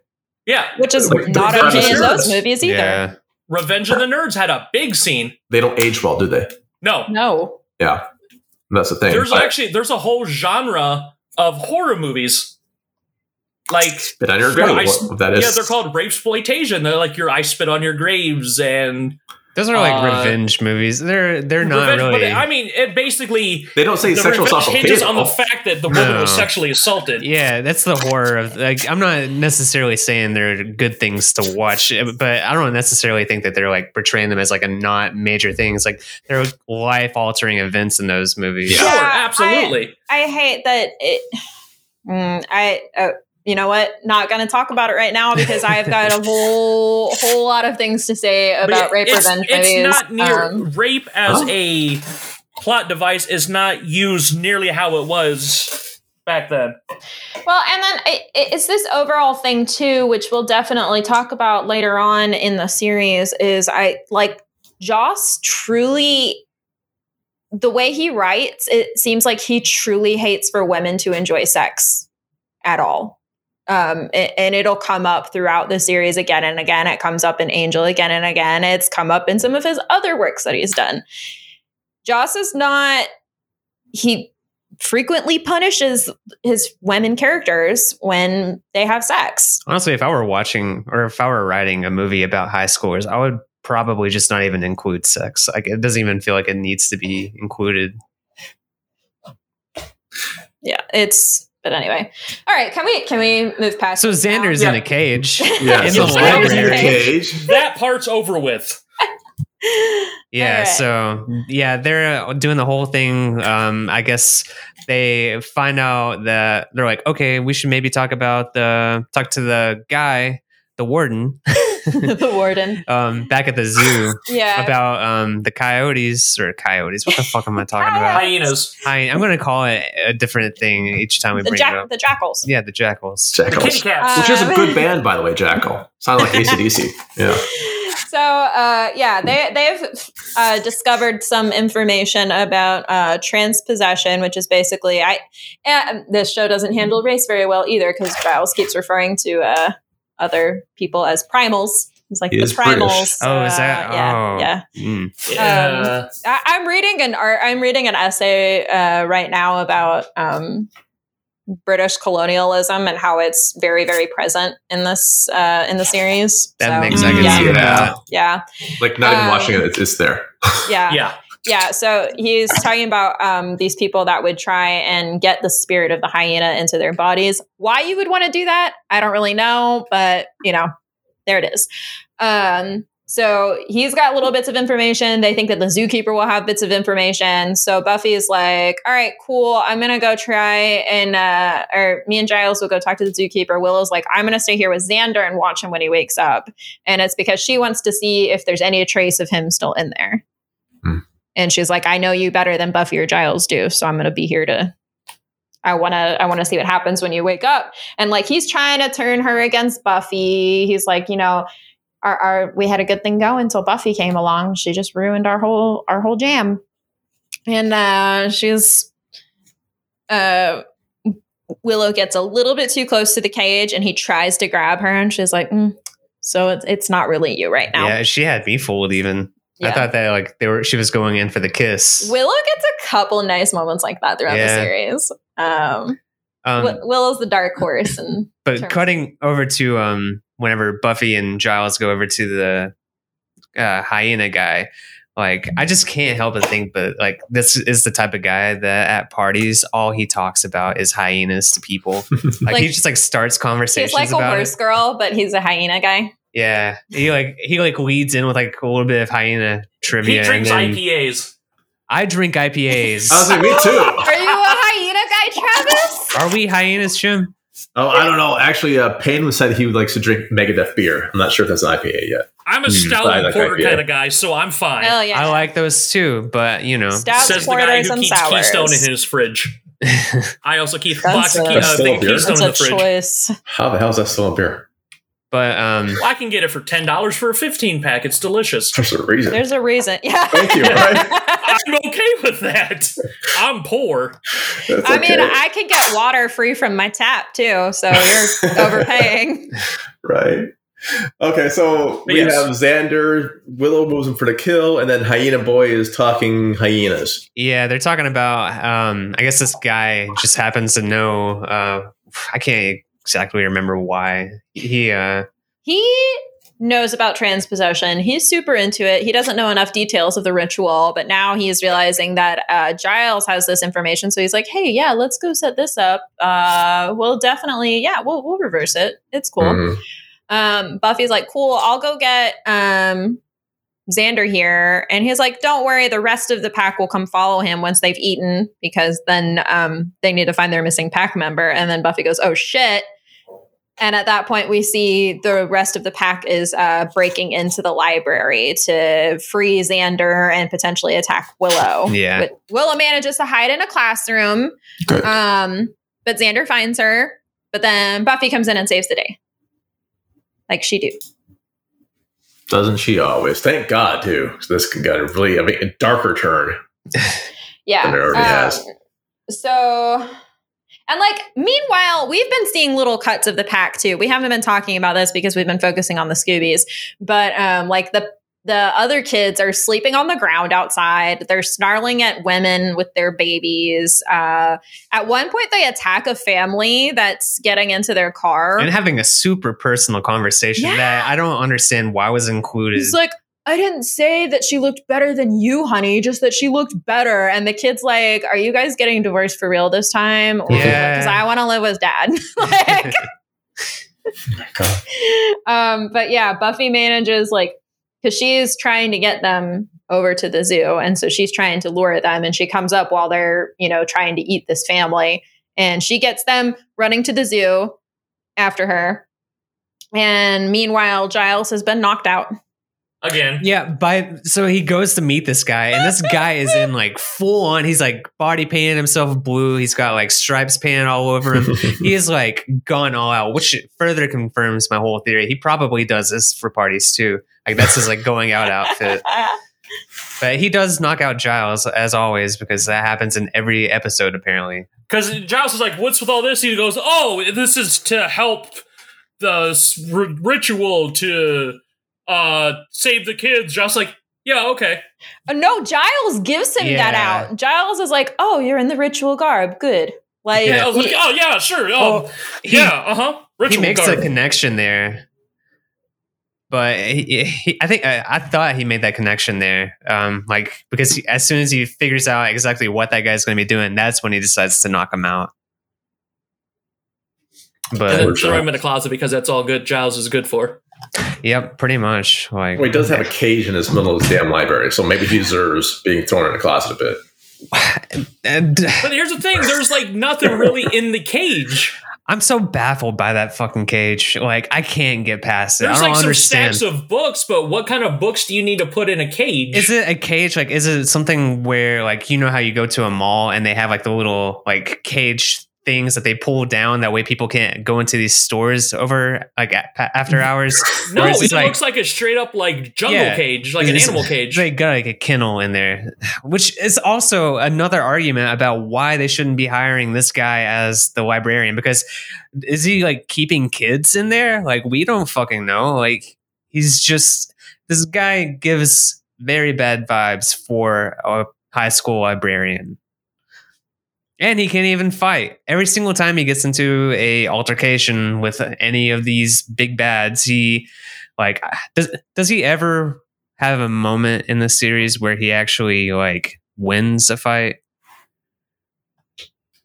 Speaker 4: Yeah.
Speaker 2: Which is
Speaker 5: Like,
Speaker 2: not
Speaker 5: the
Speaker 2: okay in those
Speaker 5: is-
Speaker 2: movies either.
Speaker 3: Yeah.
Speaker 4: Revenge of the Nerds had a big scene.
Speaker 5: They don't age well, do they?
Speaker 4: No.
Speaker 2: No.
Speaker 5: Yeah, that's the thing.
Speaker 4: There's
Speaker 5: But-
Speaker 4: actually there's a whole genre of horror movies. Like
Speaker 5: Spit on your
Speaker 4: Yeah,
Speaker 5: grave.
Speaker 4: I-
Speaker 5: what that is.
Speaker 4: yeah, they're called rape exploitation. They're like your I spit on your graves and
Speaker 3: Those are like
Speaker 4: Uh,
Speaker 3: revenge movies. They're they're not
Speaker 4: revenge.
Speaker 3: really.
Speaker 4: But I mean, it basically
Speaker 5: They don't say
Speaker 4: the
Speaker 5: sexual
Speaker 4: revenge
Speaker 5: assault okay.
Speaker 4: hinges on the fact that the woman was sexually assaulted.
Speaker 3: yeah, that's the horror of like. I'm not necessarily saying they're good things to watch, but I don't necessarily think that they're like portraying them as like a not major thing. It's like they're life altering events in those movies.
Speaker 4: Sure,
Speaker 2: Yeah,
Speaker 4: absolutely.
Speaker 2: I hate that it. Mm, I. Uh, you know what? Not going to talk about it right now because I've got a whole whole lot of things to say
Speaker 4: But
Speaker 2: about rape
Speaker 4: it's,
Speaker 2: revenge
Speaker 4: it's
Speaker 2: movies.
Speaker 4: not near
Speaker 2: Um,
Speaker 4: rape as
Speaker 5: Huh?
Speaker 4: a plot device is not used nearly how it was back then.
Speaker 2: Well, and then it, it's this overall thing too, which we'll definitely talk about later on in the series. Is I like Joss truly the way he writes. It seems like he truly hates for women to enjoy sex at all. Um, and it'll come up throughout the series again and again. It comes up in Angel again and again. It's come up in some of his other works that he's done. Joss is not. He frequently punishes his women characters when they have sex.
Speaker 3: Honestly, if I were watching or if I were writing a movie about high schoolers, I would probably just not even include sex. Like it doesn't even feel like it needs to be included.
Speaker 2: Yeah, it's. But anyway, all right. Can we can we move past?
Speaker 3: So
Speaker 2: this now?
Speaker 3: Xander's
Speaker 4: Yeah.
Speaker 3: in a cage.
Speaker 5: Yeah,
Speaker 3: in
Speaker 5: so
Speaker 3: the
Speaker 5: Xander's in a
Speaker 3: library.
Speaker 5: cage.
Speaker 4: That part's over with.
Speaker 3: Yeah,
Speaker 2: Alright.
Speaker 3: so yeah, they're uh, doing the whole thing. Um, I guess they find out that they're like, okay, we should maybe talk about the talk to the guy, the warden,
Speaker 2: the warden.
Speaker 3: um, back at the zoo
Speaker 2: Yeah.
Speaker 3: about um the coyotes or coyotes. What the fuck am I talking about?
Speaker 4: Hyenas.
Speaker 3: I, I'm going to call it a different thing each time we
Speaker 2: the
Speaker 3: bring it up.
Speaker 2: the jackals.
Speaker 3: Yeah, the jackals.
Speaker 4: The kitty
Speaker 5: Jackals.
Speaker 4: cats.
Speaker 5: Which is a good band, by the way, Jackal. Sound like ACDC. Yeah.
Speaker 2: So uh, yeah, they they've uh, discovered some information about uh, transpossession, which is basically I. And this show doesn't handle race very well either because Giles keeps referring to uh, other people as primals. It's like
Speaker 5: He
Speaker 2: the
Speaker 5: is British.
Speaker 2: primals.
Speaker 3: Oh, is that-
Speaker 2: Uh, yeah,
Speaker 3: oh.
Speaker 2: yeah.
Speaker 3: Mm.
Speaker 4: yeah.
Speaker 2: I, I'm reading an art. I'm reading an essay uh, right now about um, British colonialism and how it's very, very present in this uh, in the series.
Speaker 3: That
Speaker 2: So,
Speaker 3: makes I can
Speaker 2: yeah,
Speaker 3: see that.
Speaker 2: yeah,
Speaker 5: Like not even
Speaker 2: Um,
Speaker 5: watching it, it's, it's there.
Speaker 2: yeah,
Speaker 4: yeah.
Speaker 2: Yeah. So he's talking about um, these people that would try and get the spirit of the hyena into their bodies. Why you would want to do that, I don't really know, but you know, there it is. Um, so he's got little bits of information. They think that the zookeeper will have bits of information. So Buffy's like, "All right, cool. I'm gonna go try and uh, or me and Giles will go talk to the zookeeper." Willow's like, "I'm gonna stay here with Xander and watch him when he wakes up," and it's because she wants to see if there's any trace of him still in there. And she's like, "I know you better than Buffy or Giles do, so I'm gonna be here to." I want to I want to see what happens when you wake up. And like he's trying to turn her against Buffy. He's like, you know, our, our we had a good thing going until Buffy came along. She just ruined our whole our whole jam. And uh she's uh Willow gets a little bit too close to the cage and he tries to grab her and she's like, mm, so it's it's not really you right now.
Speaker 3: Yeah, she had me fooled even. I thought that like they were she was going in for the kiss.
Speaker 2: Willow gets a couple nice moments like that throughout the series. Um,
Speaker 3: Um,
Speaker 2: Wi- Willow's the dark horse and
Speaker 3: but
Speaker 2: terms-
Speaker 3: cutting over to um whenever Buffy and Giles go over to the uh, hyena guy, like I just can't help but think, but like this is the type of guy that at parties all he talks about is hyenas to people. Like,
Speaker 2: Like,
Speaker 3: he just like starts conversations
Speaker 2: he's like a horse
Speaker 3: it.
Speaker 2: girl, but he's a hyena guy.
Speaker 3: Yeah, he like he like leads in with like a little bit of hyena
Speaker 4: He
Speaker 3: trivia. and
Speaker 4: drinks
Speaker 3: then
Speaker 4: IPAs.
Speaker 3: I drink IPAs.
Speaker 5: I was like, me too.
Speaker 2: Are you a hyena guy, Travis?
Speaker 3: Are we hyenas, Jim?
Speaker 5: Oh, I don't know. Actually, uh, Payne was said he would likes to drink Megadeth beer. I'm not sure if that's an IPA yet.
Speaker 4: I'm a
Speaker 3: Hmm.
Speaker 4: stout
Speaker 5: I
Speaker 4: and
Speaker 5: like
Speaker 4: porter
Speaker 5: IPA.
Speaker 4: kind of guy, so I'm fine.
Speaker 2: Hell yeah.
Speaker 3: I like those too, but you know,
Speaker 2: Stouts,
Speaker 4: Says the guy who keeps
Speaker 2: sours.
Speaker 4: Keystone in his fridge. I also keep a
Speaker 2: That's
Speaker 4: box of Key- uh,
Speaker 5: still
Speaker 4: thing-
Speaker 5: a beer?
Speaker 4: Keystone in the
Speaker 2: That's a
Speaker 4: fridge.
Speaker 2: choice.
Speaker 5: How the hell is that still a beer?
Speaker 3: But um,
Speaker 4: Well, I can get it for ten dollars for a fifteen pack. It's delicious.
Speaker 5: There's a reason.
Speaker 2: There's a reason. Yeah.
Speaker 5: Thank you, right?
Speaker 4: I'm okay with that. I'm poor.
Speaker 5: That's
Speaker 2: I mean. I can get water free from my tap too, so you're overpaying.
Speaker 5: right. Okay, so we
Speaker 4: Yes.
Speaker 5: have Xander. Willow moves him for the kill, and then Hyena Boy is talking hyenas.
Speaker 3: yeah, they're talking about. Um, I guess this guy just happens to know. Uh, I can't exactly remember why he. Uh,
Speaker 2: He knows about transpossession. He's super into it. He doesn't know enough details of the ritual, but now he's realizing that uh, Giles has this information. So he's like, "Hey, yeah, let's go set this up. Uh, we'll definitely, yeah, we'll we'll reverse it. It's cool."
Speaker 5: Mhm.
Speaker 2: Um, Buffy's like, "Cool, I'll go get um." Xander here, and he's like, "Don't worry, the rest of the pack will come follow him once they've eaten, because then um, they need to find their missing pack member." And then Buffy goes, "Oh shit!" And at that point, we see the rest of the pack is uh, breaking into the library to free Xander and potentially attack Willow.
Speaker 3: Yeah.
Speaker 2: But Willow manages to hide in a classroom,
Speaker 5: Good.
Speaker 2: um, but Xander finds her. But then Buffy comes in and saves the day, like she do.
Speaker 5: Doesn't she always? Thank God, too. So this could get a really I mean, a darker turn.
Speaker 2: Yeah.
Speaker 5: Than it already has.
Speaker 2: So, and like, meanwhile, we've been seeing little cuts of the pack too. We haven't been talking about this because we've been focusing on the Scoobies, but um, like the the other kids are sleeping on the ground outside. They're snarling at women with their babies. Uh, at one point, they attack a family that's getting into their car.
Speaker 3: and having a super personal conversation
Speaker 2: Yeah.
Speaker 3: that I don't understand why was included.
Speaker 2: He's like, I didn't say that she looked better than you, honey, just that she looked better. And the kid's like, Are you guys getting divorced for real this time?
Speaker 3: Yeah.
Speaker 2: Because I want to live with dad. like,
Speaker 5: God.
Speaker 2: um, but yeah, Buffy manages, like, because she's trying to get them over to the zoo. And so she's trying to lure them. And she comes up while they're, you know, trying to eat this family. And she gets them running to the zoo after her. And meanwhile, Giles has been knocked out.
Speaker 4: Again.
Speaker 3: Yeah, by so he goes to meet this guy, and this guy is in like full on. He's like body painted himself blue. He's got like stripes painted all over him. he is like gone all out, which further confirms my whole theory. He probably does this for parties too. Like that's his like going out outfit. But he does knock out Giles as always because that happens in every episode apparently.
Speaker 4: Because Giles is like, "What's with all this?" He goes, "Oh, this is to help the s- r- ritual to uh save the kids." Giles is like, "Yeah, okay."
Speaker 2: Uh, no, Giles gives him that out. Giles is like, "Oh, you're in the ritual garb. Good." Like,
Speaker 4: Yeah, I was like, "Oh yeah, sure. Oh,
Speaker 3: Oh, he-
Speaker 4: yeah, uh huh."
Speaker 3: he makes a connection there but he, he, i think I, I thought he made that connection there um like because he, as soon as he figures out exactly what that guy's going to be doing that's when he decides to knock him out but
Speaker 4: throw him in a closet because that's all good. Giles is good for.
Speaker 3: Yep pretty much like
Speaker 5: Well, he does have a cage in his middle of his damn library, so maybe he deserves being thrown in a closet a bit.
Speaker 3: and
Speaker 4: But here's the thing: there's like nothing really in the cage.
Speaker 3: i'm so baffled by that fucking cage like i can't get past it
Speaker 4: There's
Speaker 3: i don't
Speaker 4: like some stacks of books, but what kind of books do you need to put in a cage?
Speaker 3: Is it a cage? Like, is it something where, like, you know how you go to a mall and they have like the little like cage things that they pull down that way people can't go into these stores over like after hours?
Speaker 4: no, it
Speaker 3: like-
Speaker 4: looks like a straight up like jungle
Speaker 3: Yeah.
Speaker 4: cage, like an animal cage.
Speaker 3: They got like a kennel in there, which is also another argument about why they shouldn't be hiring this guy as the librarian. Because is he like keeping kids in there? Like we don't fucking know. Like he's just this guy gives very bad vibes for a high school librarian. And he can't even fight. Every single time he gets into a altercation with any of these big bads, he like does does he ever have a moment in the series where he actually like wins a fight?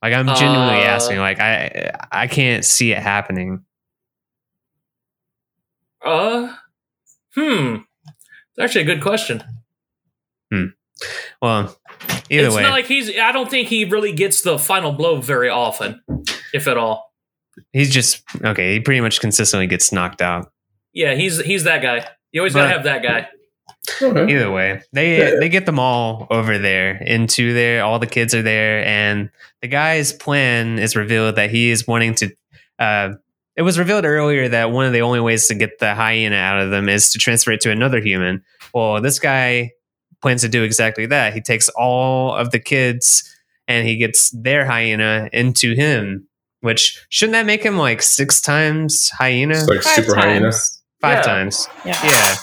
Speaker 3: Like I'm genuinely
Speaker 4: Uh,
Speaker 3: asking. Like I I can't see it happening.
Speaker 4: uh, hmm. It's actually a good question. Hmm.
Speaker 3: Well, either
Speaker 4: it's
Speaker 3: way,
Speaker 4: not like he's. I don't think he really gets the final blow very often, if at all.
Speaker 3: he's just okay. He pretty much consistently gets knocked out.
Speaker 4: Yeah, he's he's that guy. You always gotta have that guy.
Speaker 5: Okay.
Speaker 3: Either way, they
Speaker 5: Yeah.
Speaker 3: they get them all over there into there. All the kids are there, and the guy's plan is revealed that he is wanting to. Uh, it was revealed earlier that one of the only ways to get the hyena out of them is to transfer it to another human. Well, this guy plans to do exactly that. He takes all of the kids and he gets their hyena into him. Which shouldn't that make him like six times hyena?
Speaker 5: It's like
Speaker 2: Five
Speaker 5: super hyena.
Speaker 3: Five
Speaker 4: Yeah.
Speaker 3: times.
Speaker 2: Yeah.
Speaker 3: Yeah.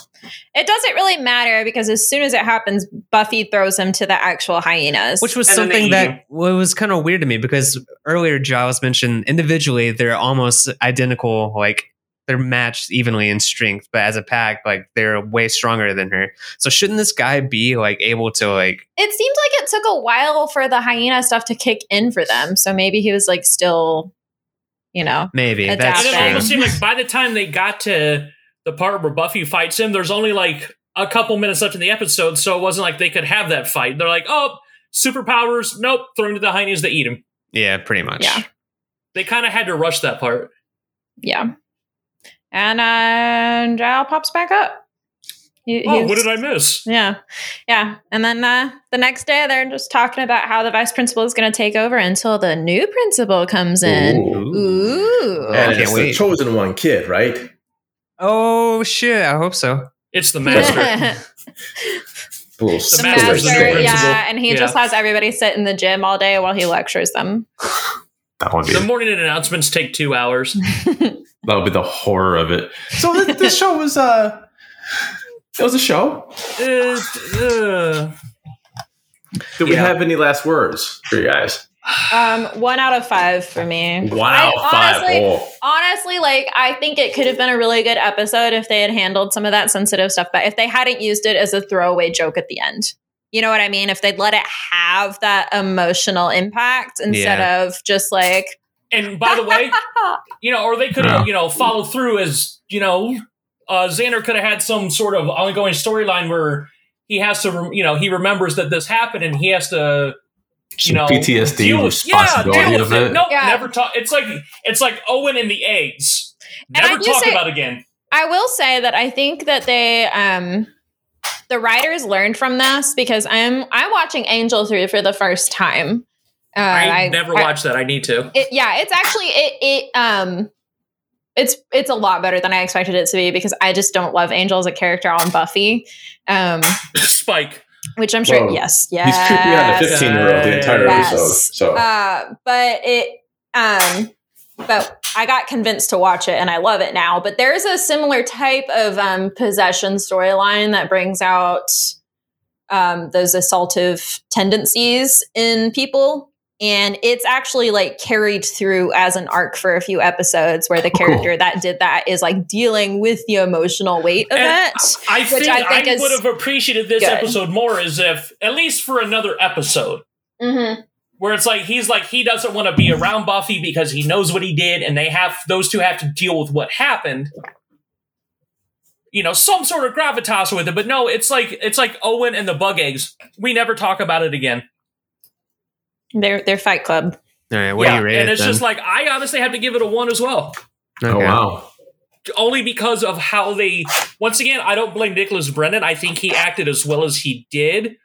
Speaker 2: It doesn't really matter because as soon as it happens, Buffy throws him to the actual hyenas.
Speaker 3: which was
Speaker 4: And
Speaker 3: something that well, was kind of weird to me because earlier Giles mentioned individually they're almost identical, like they're matched evenly in strength, but as a pack, like they're way stronger than her. So shouldn't this guy be like able to like?
Speaker 2: it seems like it took a while for the hyena stuff to kick in for them. So maybe he was like still, you know.
Speaker 3: Maybe
Speaker 2: Adapt
Speaker 3: that's
Speaker 4: And it
Speaker 2: That's
Speaker 4: almost
Speaker 3: true.
Speaker 4: seemed like by the time they got to the part where Buffy fights him, there's only like a couple minutes left in the episode, so it wasn't like they could have that fight. They're like, oh, superpowers, nope, throw him to the hyenas to eat him.
Speaker 3: Yeah, pretty much.
Speaker 2: Yeah.
Speaker 4: They kind of had to rush that part.
Speaker 2: Yeah. And uh Giles pops back up. He-
Speaker 4: Oh, what did I miss?
Speaker 2: Yeah. Yeah. And then uh, the next day, they're just talking about how the vice principal is going to take over until the new principal comes in.
Speaker 5: Ooh.
Speaker 2: Ooh.
Speaker 3: Yeah.
Speaker 5: And it's
Speaker 3: wait.
Speaker 5: the chosen one kid, right?
Speaker 3: Oh shit! I hope so.
Speaker 4: It's the master.
Speaker 5: A
Speaker 2: the
Speaker 4: The
Speaker 5: split
Speaker 4: master's the
Speaker 2: master, yeah, and he
Speaker 4: Yeah.
Speaker 2: just has everybody sit in the gym all day while he lectures them.
Speaker 5: That would be
Speaker 4: the morning announcements take two hours.
Speaker 5: that would be the horror of it. So this, this show was uh, it was a show.
Speaker 4: Uh, uh,
Speaker 5: Did we
Speaker 4: Yeah.
Speaker 5: have any last words for you guys?
Speaker 2: Um, one out of five for me.
Speaker 5: Wow,
Speaker 2: I
Speaker 5: five.
Speaker 2: honestly-
Speaker 5: Oh.
Speaker 2: Honestly, like I think it could have been a really good episode if they had handled some of that sensitive stuff, but if they hadn't used it as a throwaway joke at the end. You know what I mean? If they'd let it have that emotional impact instead of just like
Speaker 4: and by the way, you know, or they could have,
Speaker 5: Yeah.
Speaker 4: you know, followed through as, you know, uh, Xander could have had some sort of ongoing storyline where he has to, you know, he remembers that this happened and he has to, you know,
Speaker 5: PTSD
Speaker 4: deal with, yeah,
Speaker 5: responsibility
Speaker 4: deal
Speaker 5: of
Speaker 4: with it.
Speaker 5: it.
Speaker 4: No,
Speaker 2: Yeah.
Speaker 4: never talk. It's like it's like Owen and the eggs.
Speaker 2: I
Speaker 4: Never talk
Speaker 2: say-
Speaker 4: about again.
Speaker 2: I will say that I think that they um the writers learned from this because I'm I'm watching Angel 3 for the first time. Uh,
Speaker 4: I, never
Speaker 2: I-
Speaker 4: watched that. I need to.
Speaker 2: it, yeah, it's actually it it um it's it's a lot better than I expected it to be because I just don't love Angel as a character on Buffy. Um
Speaker 4: Spike.
Speaker 2: which I'm sure
Speaker 5: Whoa.
Speaker 2: yes, yes.
Speaker 5: He's creepy on the 15 year old the entire
Speaker 2: Yes.
Speaker 5: episode. So
Speaker 2: Uh, but it, um, but I got convinced to watch it and I love it now. But there's a similar type of um, possession storyline that brings out um, those assaultive tendencies in people. And it's actually like carried through as an arc for a few episodes where the
Speaker 5: Cool.
Speaker 2: character that did that is like dealing with the emotional weight of
Speaker 4: And
Speaker 2: it.
Speaker 4: I think
Speaker 2: I
Speaker 4: I,
Speaker 2: think is
Speaker 4: would have appreciated this
Speaker 2: good.
Speaker 4: episode more as if, at least for another episode,
Speaker 2: Mm-hmm.
Speaker 4: where it's like he's like he doesn't want to be around Buffy because he knows what he did, and they have those two have to deal with what happened. You know, some sort of gravitas with it, but no, it's like it's like Owen and the bug eggs. We never talk about it again.
Speaker 2: They're, they're Fight Club.
Speaker 3: All right, what do you rate
Speaker 4: and
Speaker 3: it
Speaker 4: it's
Speaker 3: then?
Speaker 4: just like I honestly have to give it a one as well,
Speaker 5: oh wow.
Speaker 4: only because of how they. Once again, I don't blame Nicholas Brendon. I think he acted as well as he did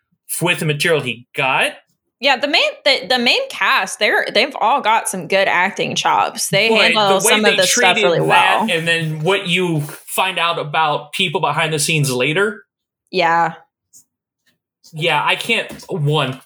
Speaker 4: with the material he got.
Speaker 2: Yeah, the main the, the main cast, they're they've all got some good acting chops. They
Speaker 4: But
Speaker 2: handle some of the stuff really
Speaker 4: that
Speaker 2: well.
Speaker 4: and then what you find out about people behind the scenes later,
Speaker 2: Yeah.
Speaker 4: yeah, I can't. One,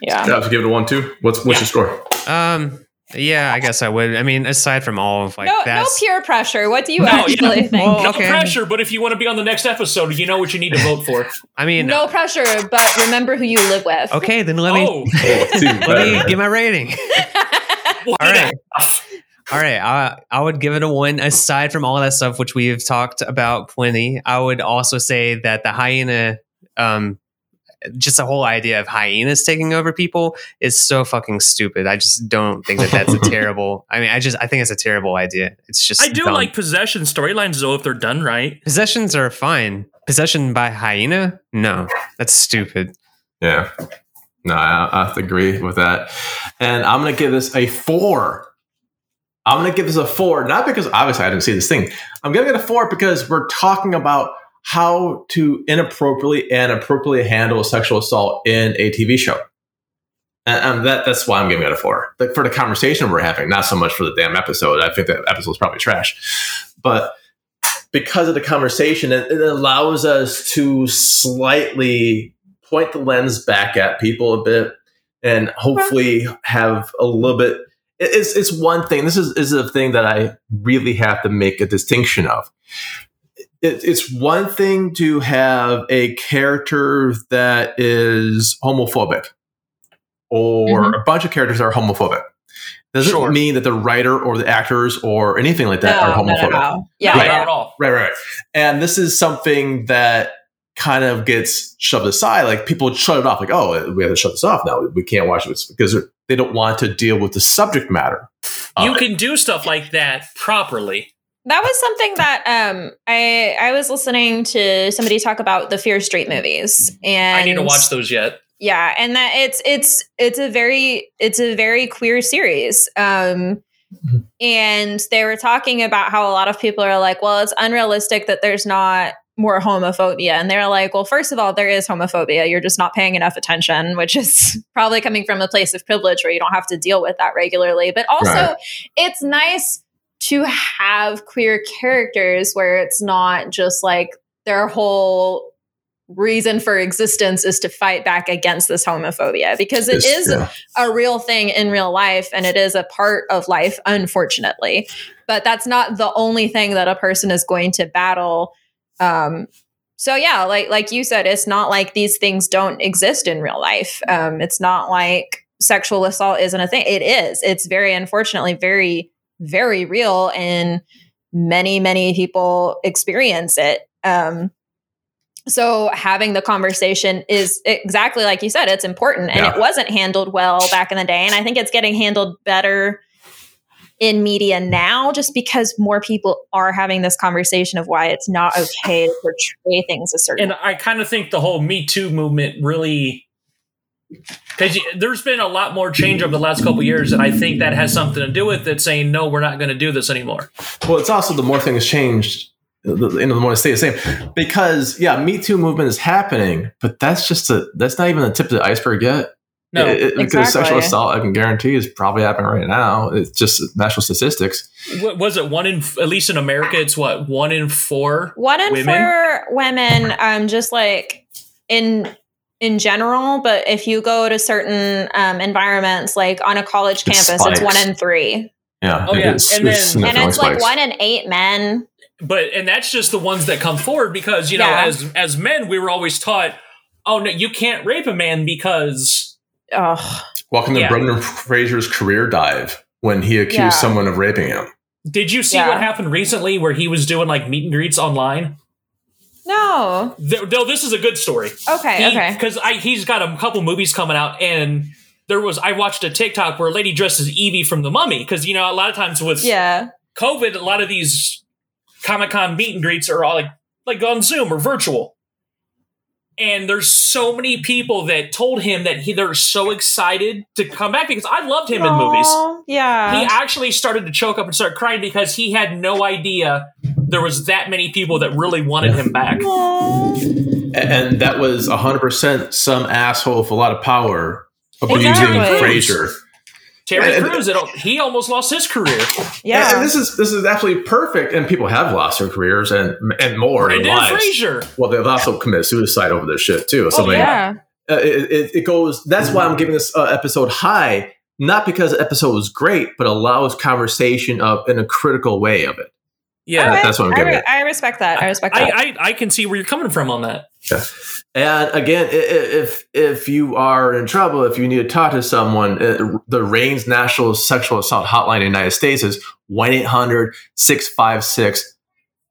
Speaker 2: Yeah.
Speaker 5: Yeah, to give it a one two. What's what's
Speaker 4: Yeah.
Speaker 5: your score?
Speaker 3: Um, yeah, I guess I would. I mean, aside from all of like
Speaker 2: no, no peer pressure. What do you
Speaker 4: No,
Speaker 2: actually
Speaker 4: yeah.
Speaker 2: think?
Speaker 3: Well,
Speaker 4: no
Speaker 3: Okay.
Speaker 4: pressure. But if you want to be on the next episode, you know what you need to vote for.
Speaker 3: I mean,
Speaker 2: no pressure, but remember who you live with.
Speaker 3: okay, then let me
Speaker 4: oh,
Speaker 5: Oh, two
Speaker 3: let me
Speaker 5: better.
Speaker 3: get my rating.
Speaker 4: one
Speaker 3: All
Speaker 4: and a
Speaker 3: right.
Speaker 4: half.
Speaker 3: All right, I, I would give it a one. Aside from all that stuff, which we've talked about plenty, I would also say that the hyena, um, just the whole idea of hyenas taking over people is so fucking stupid. I just don't think that that's a terrible. I mean, I just I think it's a terrible idea. It's just
Speaker 4: I do
Speaker 3: dumb.
Speaker 4: like possession storylines though if they're done right.
Speaker 3: possessions are fine. Possession by hyena, no, that's stupid.
Speaker 5: Yeah. No, I, I agree with that. And I'm going to give this a four
Speaker 1: I'm going to give this a four, not because obviously I didn't see this thing. I'm giving it a four because we're talking about how to inappropriately and appropriately handle sexual assault in a TV show. And, and that that's why I'm giving it a four. Like for the conversation we're having, not so much for the damn episode. I think that episode's probably trash. But because of the conversation, it, it allows us to slightly point the lens back at people a bit and hopefully have a little bit it's it's one thing. This is is a thing that I really have to make a distinction of. It, it's one thing to have a character that is homophobic, or
Speaker 2: Mhm.
Speaker 1: a bunch of characters that are homophobic. Doesn't
Speaker 4: Sure.
Speaker 1: mean that the writer or the actors or anything like that are
Speaker 2: no, no,
Speaker 1: homophobic.
Speaker 2: no, no.
Speaker 4: No,
Speaker 2: Yeah,
Speaker 4: not at all.
Speaker 1: Right, right. And this is something that kind of gets shoved aside. Like people shut it off. Like, oh, we have to shut this off now. We can't watch this because they don't want to deal with the subject matter.
Speaker 4: You
Speaker 1: it.
Speaker 4: can do stuff like that properly.
Speaker 2: That was something that um I I was listening to somebody talk about the Fear Street movies and
Speaker 4: I need to watch those yet.
Speaker 2: Yeah, and that it's it's it's a very it's a very queer series. Um and they were talking about how a lot of people are like, well, it's unrealistic that there's not more homophobia. And they're like, well, first of all, there is homophobia. You're just not paying enough attention, which is probably coming from a place of privilege where you don't have to deal with that regularly. But also,
Speaker 1: Right.
Speaker 2: it's nice to have queer characters where it's not just like their whole reason for existence is to fight back against this homophobia because it is
Speaker 1: yeah.
Speaker 2: a real thing in real life and it is a part of life unfortunately. But that's not the only thing that a person is going to battle. Um so yeah like like you said it's not like these things don't exist in real life. Um it's not like sexual assault isn't a thing. It is. It's very unfortunately very very real and many many people experience it um so having the conversation is exactly like you said it's important and
Speaker 1: Yeah.
Speaker 2: it wasn't handled well back in the day and i think it's getting handled better in media now just because more people are having this conversation of why it's not okay to portray things a certain
Speaker 4: And I kind of think the whole Me Too movement really, because there's been a lot more change over the last couple of years, and I think that has something to do with it. Saying no, we're not going to do this anymore.
Speaker 1: Well, it's also the more things change, the, the, you know, the more they stay the same. Because yeah, Me Too movement is happening, but that's just a that's not even the tip of the iceberg yet.
Speaker 4: No,
Speaker 1: It- it- because sexual assault, I can guarantee, is probably happening right now. It's just national statistics.
Speaker 4: What was it one in at least in America? It's what one in four.
Speaker 2: one in
Speaker 4: women?
Speaker 2: four women um just like in in general but if you go to certain um environments like on a college
Speaker 1: It
Speaker 2: campus it's one in three
Speaker 1: Yeah,
Speaker 4: Oh, yeah.
Speaker 1: it's-
Speaker 4: And
Speaker 1: it's
Speaker 4: then-
Speaker 2: and
Speaker 1: definitely
Speaker 2: it's like one in eight men
Speaker 4: But and that's just the ones that come forward because you know
Speaker 2: Yeah.
Speaker 4: as as men we were always taught, oh no, you can't rape a man because
Speaker 2: oh
Speaker 1: Welcome to
Speaker 4: Yeah.
Speaker 1: Brendan Fraser's career dive when he accused
Speaker 2: Yeah.
Speaker 1: someone of raping him.
Speaker 4: did you see
Speaker 2: Yeah.
Speaker 4: what happened recently where he was doing like meet and greets online?
Speaker 2: No
Speaker 4: Th- No, this is a good story.
Speaker 2: okay okay
Speaker 4: Because I he's got a couple movies coming out, and there was I watched a TikTok where a lady dressed as Evie from The Mummy. Because you know a lot of times with
Speaker 2: yeah
Speaker 4: COVID, a lot of these Comic Con meet and greets are all like like on Zoom or virtual. And there's so many people that told him that he they're so excited to come back because I loved him in movies.
Speaker 2: Yeah
Speaker 4: He actually started to choke up and start crying because he had no idea there was that many people that really wanted him back.
Speaker 2: Aw.
Speaker 1: A- And that was 100% some asshole with a lot of power abusing
Speaker 2: Exactly.
Speaker 1: Fraser.
Speaker 4: Terry
Speaker 1: And-
Speaker 4: Crews, it, he almost lost his career.
Speaker 2: yeah
Speaker 1: And, and this is this is absolutely perfect. And people have lost their careers and and more in
Speaker 4: Brendan
Speaker 1: lives.
Speaker 4: Fraser.
Speaker 1: Well, they've also committed suicide over this shit too. So
Speaker 4: Oh,
Speaker 1: like,
Speaker 2: yeah
Speaker 1: uh, it, it, it goes. That's why I'm giving this uh, episode high, not because the episode was great, but allows conversation of in a critical way of it.
Speaker 4: Yeah,
Speaker 2: All right.
Speaker 1: that's what I'm
Speaker 2: I,
Speaker 1: giving
Speaker 2: re-
Speaker 1: it.
Speaker 2: I respect that i respect that
Speaker 4: I, I I can see where you're coming from on that. Yeah.
Speaker 1: And again, i- i- if if you are in trouble, if you need to talk to someone, uh, the RAINN National Sexual Assault Hotline in the United States is 1 800 656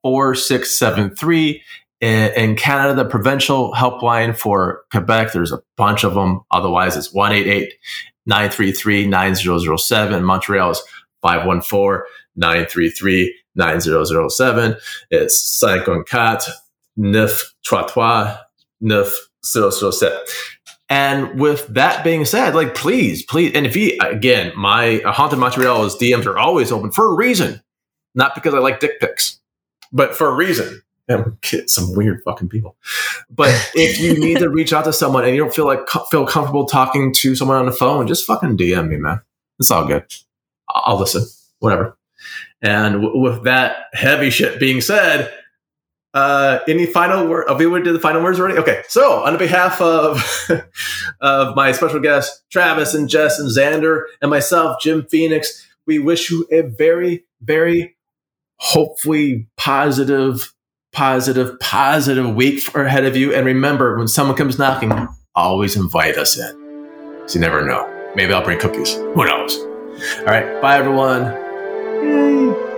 Speaker 1: 4673. In Canada, the provincial helpline for Quebec, there's a bunch of them. Otherwise, it's 188 933 9007. Montreal is 514 933 9007. It's 514 933 9007. And with that being said, like please, please, and if you again, my uh, haunted Montreal's DMs are always open for a reason, not because I like dick pics, but for a reason. And get some weird fucking people. But if you need to reach out to someone and you don't feel like feel comfortable talking to someone on the phone, just fucking DM me, man. It's all good. I'll listen, whatever. And w- with that heavy shit being said, uh, any final word? Have we did the final words already? Okay. So, on behalf of of my special guests, Travis and Jess and Xander, and myself, Jim Phoenix, we wish you a very, very hopefully positive, positive, positive week ahead of you. And remember, when someone comes knocking, always invite us in. So you never know. Maybe I'll bring cookies. Who knows? All right. Bye, everyone. Yay!